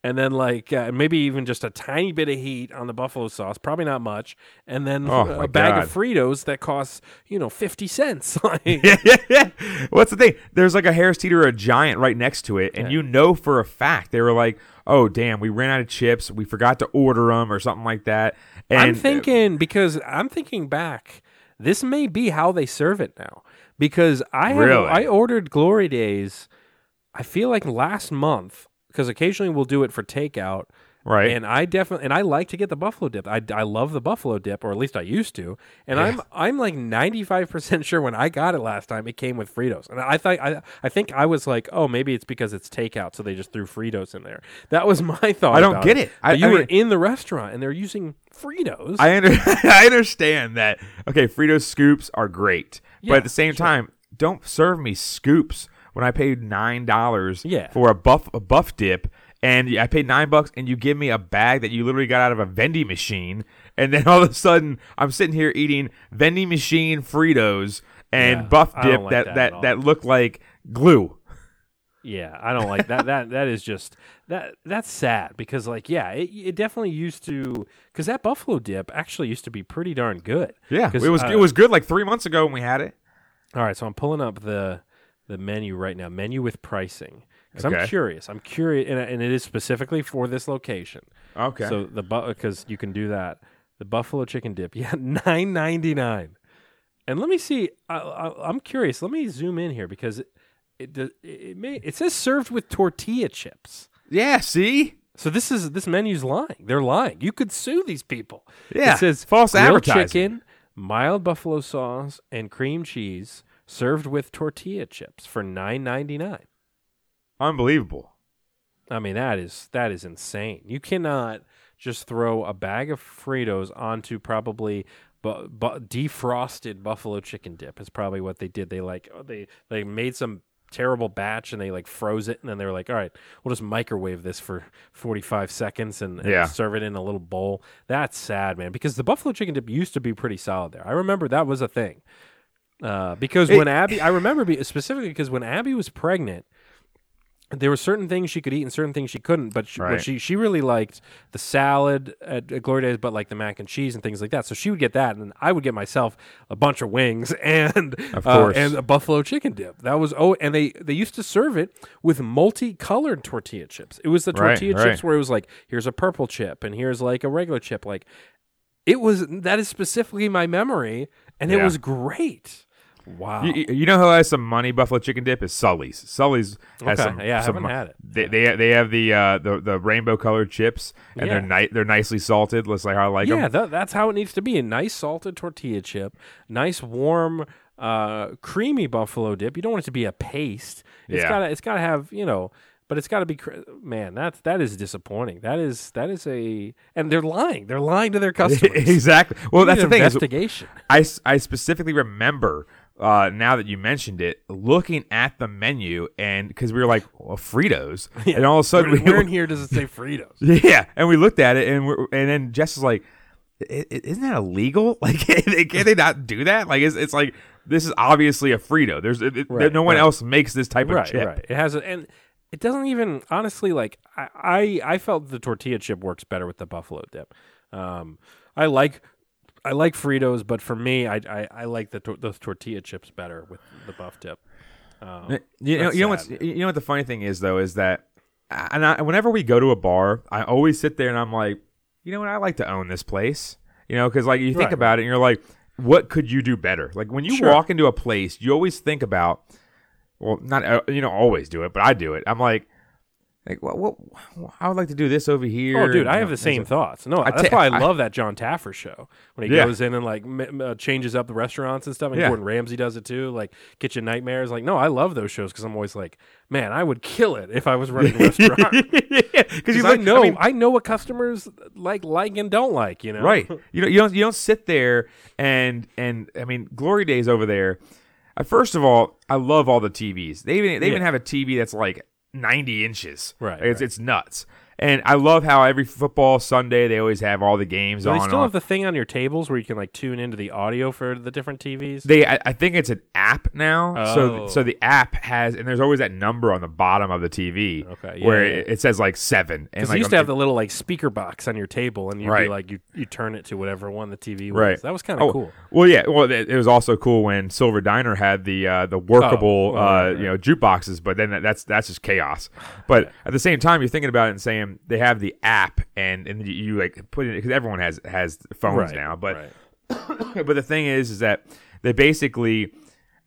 And then, like uh, maybe even just a tiny bit of heat on the buffalo sauce, probably not much, and then Oh, a bag God. of Fritos that costs you know fifty cents. like, yeah, yeah, yeah. What's the thing? There's like a Harris Teeter, a giant right next to it, and Yeah. you know for a fact they were like, "Oh, damn, we ran out of chips. We forgot to order them, or something like that." And uh, I'm thinking because I'm thinking back. This may be how they serve it now because I have, Really? I ordered Glory Days. I feel like last month because occasionally we'll do it for takeout. Right. And I definitely and I like to get the buffalo dip. I, I love the buffalo dip, or at least I used to. And I'm I'm like 95 percent sure when I got it last time, it came with Fritos. And I thought I I think I was like, oh, maybe it's because it's takeout, so they just threw Fritos in there. That was my thought. I don't get it. I- you I were in the restaurant and they're using Fritos. I under, I understand that. Okay, Fritos scoops are great, but at the same time, don't serve me scoops when I paid nine dollars Yeah. for a buff a buff dip. And I paid nine bucks, and you give me a bag that you literally got out of a vending machine, and then all of a sudden I'm sitting here eating vending machine Fritos and Yeah, buff dip like that that that at that look like glue. Yeah, I don't like that. That that is just that that's sad because like yeah, it, it definitely used to because that buffalo dip actually used to be pretty darn good. Yeah, it was uh, it was good like three months ago when we had it. All right, so I'm pulling up the the menu right now, menu with pricing because I'm curious. I'm curious, and, and it is specifically for this location. Okay. So the because you can do that. The buffalo chicken dip, yeah, nine ninety nine. And let me see. I, I, I'm curious. Let me zoom in here because it it, does- it may it says served with tortilla chips. yeah, see, So this is this menu's lying. They're lying. You could sue these people. Yeah, it says false advertising. chicken, mild buffalo sauce, and cream cheese served with tortilla chips for nine ninety nine. unbelievable. I mean that is that is insane. You cannot just throw a bag of Fritos onto probably bu- bu- defrosted buffalo chicken dip. Is probably what they did. They like oh, they they made some terrible batch and they like froze it and then they were like, all right, we'll just microwave this for forty five seconds and, and Yeah. serve it in a little bowl. That's sad, man, because the buffalo chicken dip used to be pretty solid there. I remember that was a thing. Uh, because It- when Abby, I remember be, specifically because when Abby was pregnant, there were certain things she could eat and certain things she couldn't. But she, Right. she she really liked the salad at, at Glory Days, but like the mac and cheese and things like that. So she would get that, and I would get myself a bunch of wings and Of uh, and a buffalo chicken dip. That was oh, and they they used to serve it with multicolored tortilla chips. It was the tortilla right. chips where it was like here's a purple chip and here's like a regular chip. Like it was that is specifically my memory, and it Yeah. was great. Wow. You, you know who has some money buffalo chicken dip is Sully's. Sully's has Okay, some. yeah, I some haven't had it. They they, they have the uh, the the rainbow colored chips and they're Yeah. ni- they're nicely salted. Looks like how I like yeah, them. that, that's how it needs to be. A nice salted tortilla chip, nice warm, uh, creamy buffalo dip. You don't want it to be a paste. It's Yeah. gotta it's gotta have you know, but it's gotta be. cr- Man, that's that is disappointing. That is that is a and they're lying. They're lying to their customers. exactly. Well, We that's the thing. Investigation. I specifically remember uh, now that you mentioned it, looking at the menu and because we were like well, Fritos, and all of a sudden where, we, where in here does it say Fritos? yeah, and we looked at it and we're, and then Jess is like, "I- i- "Isn't that illegal? Like, can they, not do that? Like, it's, it's like this is obviously a Frito. There's it, Right, no one right. else makes this type of right, chip. right. It has a, and it doesn't even honestly like I, I I felt the tortilla chip works better with the buffalo dip. Um, I like I like Fritos, but for me, I I, I like the tor- the tortilla chips better with the buff dip. Um, You know, you know what's you know what the funny thing is though is that, and I, whenever we go to a bar, I always sit there and I'm like, you know what, I like to own this place. You know, because like you think Right, about it and you're like, what could you do better? Like when you Sure. walk into a place, you always think about, well, not uh, you know always do it, but I do it. I'm like, like what, what I would like to do this over here. Oh, dude, I have the same thoughts. No, I that's ta- why I, I- love that Jon Taffer show when he Yeah. goes in and like m- uh, changes up the restaurants and stuff. And Yeah. Gordon Ramsay does it too, like Kitchen Nightmares. Like, no, I love those shows because I'm always like, man, I would kill it if I was running a restaurant. because you I look, know, I, mean, know what customers like, like and don't like. You know, right? You know, you don't you don't sit there and and I mean, Glory Days over there. Uh, first of all, I love all the TVs. They even they even Yeah. have a TV that's like ninety inches. Right, it's right. it's nuts. And I love how every football Sunday they always have all the games Do on. they still on. have the thing on your tables where you can like tune into the audio for the different TVs? They, I, I think it's an app now. So, Oh. so the app has, and there's always that number on the bottom of the TV. Okay, yeah, where yeah. It, it says like seven. And Because like you used to have the- the little like speaker box on your table, and you'd Right. be like, you you turn it to whatever one the TV was. Right. That was kind of Oh, cool. Well, yeah. Well, it, it was also cool when Silver Diner had the uh, the workable Oh, right, uh, right. you know jukeboxes, but then that, that's that's just chaos. But at the same time, you're thinking about it and saying Um, they have the app and and you, like put it because everyone has has phones Right, now. But right. but the thing is, is that they basically,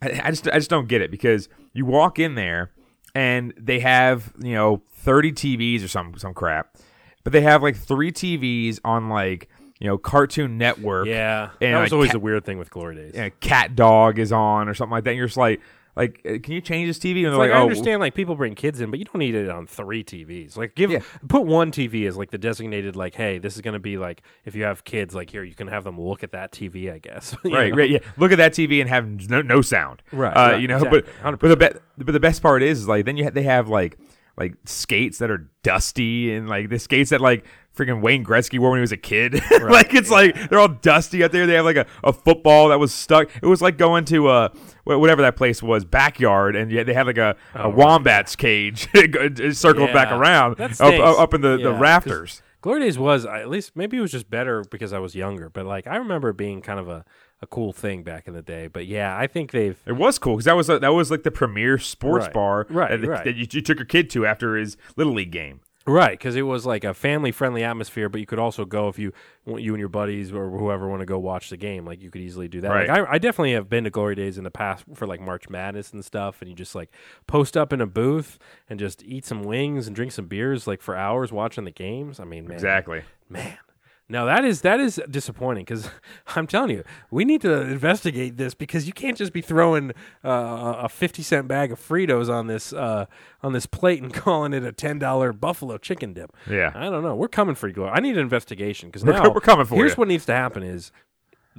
I, I just I just don't get it because you walk in there and they have you know 30 TVs or some some crap, but they have like three TVs on like you know Cartoon Network. Yeah, and that was like, always Cat- a weird thing with Glory Days. know, Cat Dog is on or something like that. And you're just like like uh, can you change this TV? And they're like, like, I oh, understand like people bring kids in, but you don't need it on three TVs. Like give Yeah. put one TV as like the designated like, hey, this is going to be like if you have kids like here, you can have them look at that TV. I guess. Right, know? right, yeah. Look at that TV and have no, no sound. Right, uh, right, You know, exactly, but but the be- but the best part is, is like then you ha- they have like like skates that are dusty and like the skates that like freaking Wayne Gretzky wore when he was a kid. like it's like they're all dusty out there. They have like a, a football that was stuck. It was like going to uh whatever that place was backyard, and yeah, they had like a, a wombat's cage circled back around up, up in the, Yeah, the rafters. Glory Days was at least maybe it was just better because I was younger, but like I remember it being kind of a, a cool thing back in the day. But yeah, I think they've It was cool because that was that was like the premier sports Right. bar Right, that, right. that you, you took your kid to after his little league game. Right, because it was like a family-friendly atmosphere, but you could also go if you you and your buddies or whoever want to go watch the game. Like you could easily do that. Right. Like, I, I definitely have been to Glory Days in the past for like March Madness and stuff, and you just like post up in a booth and just eat some wings and drink some beers like for hours watching the games. I mean, man, Exactly. man. No, that is that is disappointing because I'm telling you, we need to investigate this because you can't just be throwing uh, a fifty cent bag of Fritos on this uh, on this plate and calling it a ten dollar buffalo chicken dip. Yeah. I don't know. We're coming for you, Glory. I need an investigation because now we're coming for Here's you. what needs to happen: is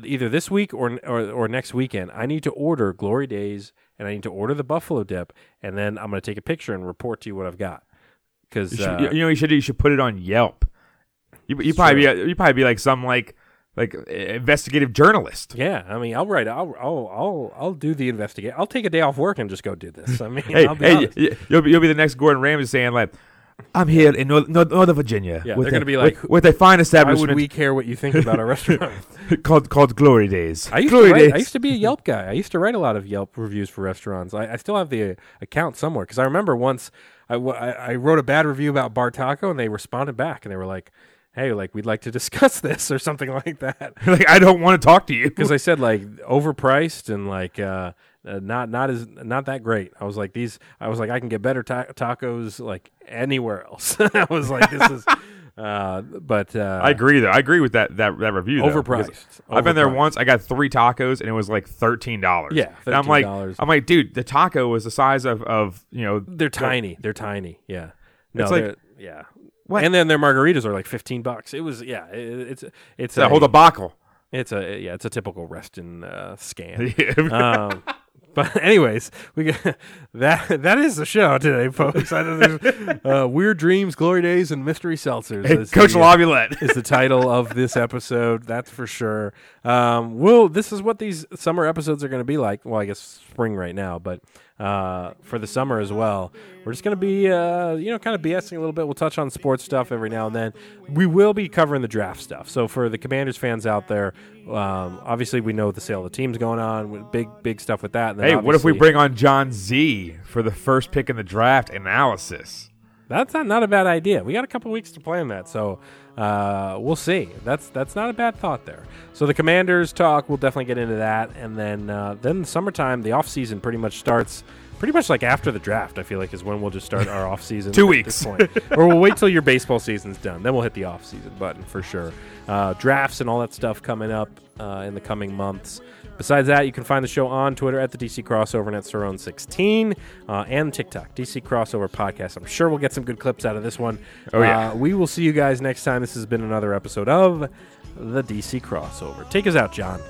either this week or, or or next weekend, I need to order Glory Days and I need to order the buffalo dip, and then I'm going to take a picture and report to you what I've got. Because You, uh, you know, you should you should put it on Yelp. You you probably be you probably be like some like like uh, investigative journalist. Yeah, I mean, I'll write. I'll, I'll, I'll, I'll do the investigate. I'll take a day off work and just go do this. I mean, Hey, I'll be hey, honest. you'll be, you'll be the next Gordon Ramsay saying like, "I'm here in North, North, Northern Virginia." Yeah, with they're a- gonna be like, with, with a fine Why establishment would we care what you think about our restaurant? called called Glory Days. I used Glory to write, Days. I used to be a Yelp guy. I used to write a lot of Yelp reviews for restaurants. I, I still have the uh, account somewhere because I remember once I I wrote a bad review about Bar Taco and they responded back and they were like, "Hey, like we'd like to discuss this or something like that." like I don't want to talk to you because I said like overpriced and like uh, uh, not not as not that great. I was like these. I was like I can get better ta- tacos like anywhere else. I was like this is. Uh, but uh, I agree though. I agree with that that, that review. though, because Overpriced. I've been there once. I got three tacos and it was like thirteen dollars. Yeah, and I'm like, I'm like, dude, the taco was the size of of you know. They're tiny. They're tiny. Yeah. No, It's like- yeah. What? And then their margaritas are like fifteen bucks. It was yeah. It, it's it's a whole debacle. It's a yeah. It's a typical Reston uh, scam. Um, but anyways, we got, that that is the show today, folks. I know uh, Weird Dreams, Glory Days, and Mystery Seltzers. Hey, Coach the, Laviolette. is the title of this episode. That's for sure. Um, well, this is what these summer episodes are going to be like. Well, I guess spring right now, but uh, for the summer as well, we're just going to be, uh, you know, kind of BSing a little bit. We'll touch on sports stuff every now and then. We will be covering the draft stuff. So for the Commanders fans out there, um, obviously we know the sale of the team's going on. Big, big stuff with that. And Hey, what if we bring on John Z for the first pick in the draft analysis? That's not, not a bad idea. We got a couple weeks to plan that, so uh, we'll see. That's that's not a bad thought there. So the Commanders talk, we'll definitely get into that, and then uh, then the summertime, the off season pretty much starts. Pretty much like after the draft, I feel like is when we'll just start our off season. Two at this weeks. point. or we'll wait till your baseball season's done. Then we'll hit the off season button for sure. Uh, drafts and all that stuff coming up uh, in the coming months. Besides that, you can find the show on Twitter at the DC Crossover and at Cerrone16 uh, and TikTok, DC Crossover Podcast. I'm sure we'll get some good clips out of this one. Oh, yeah. Uh, we will see you guys next time. This has been another episode of the DC Crossover. Take us out, John.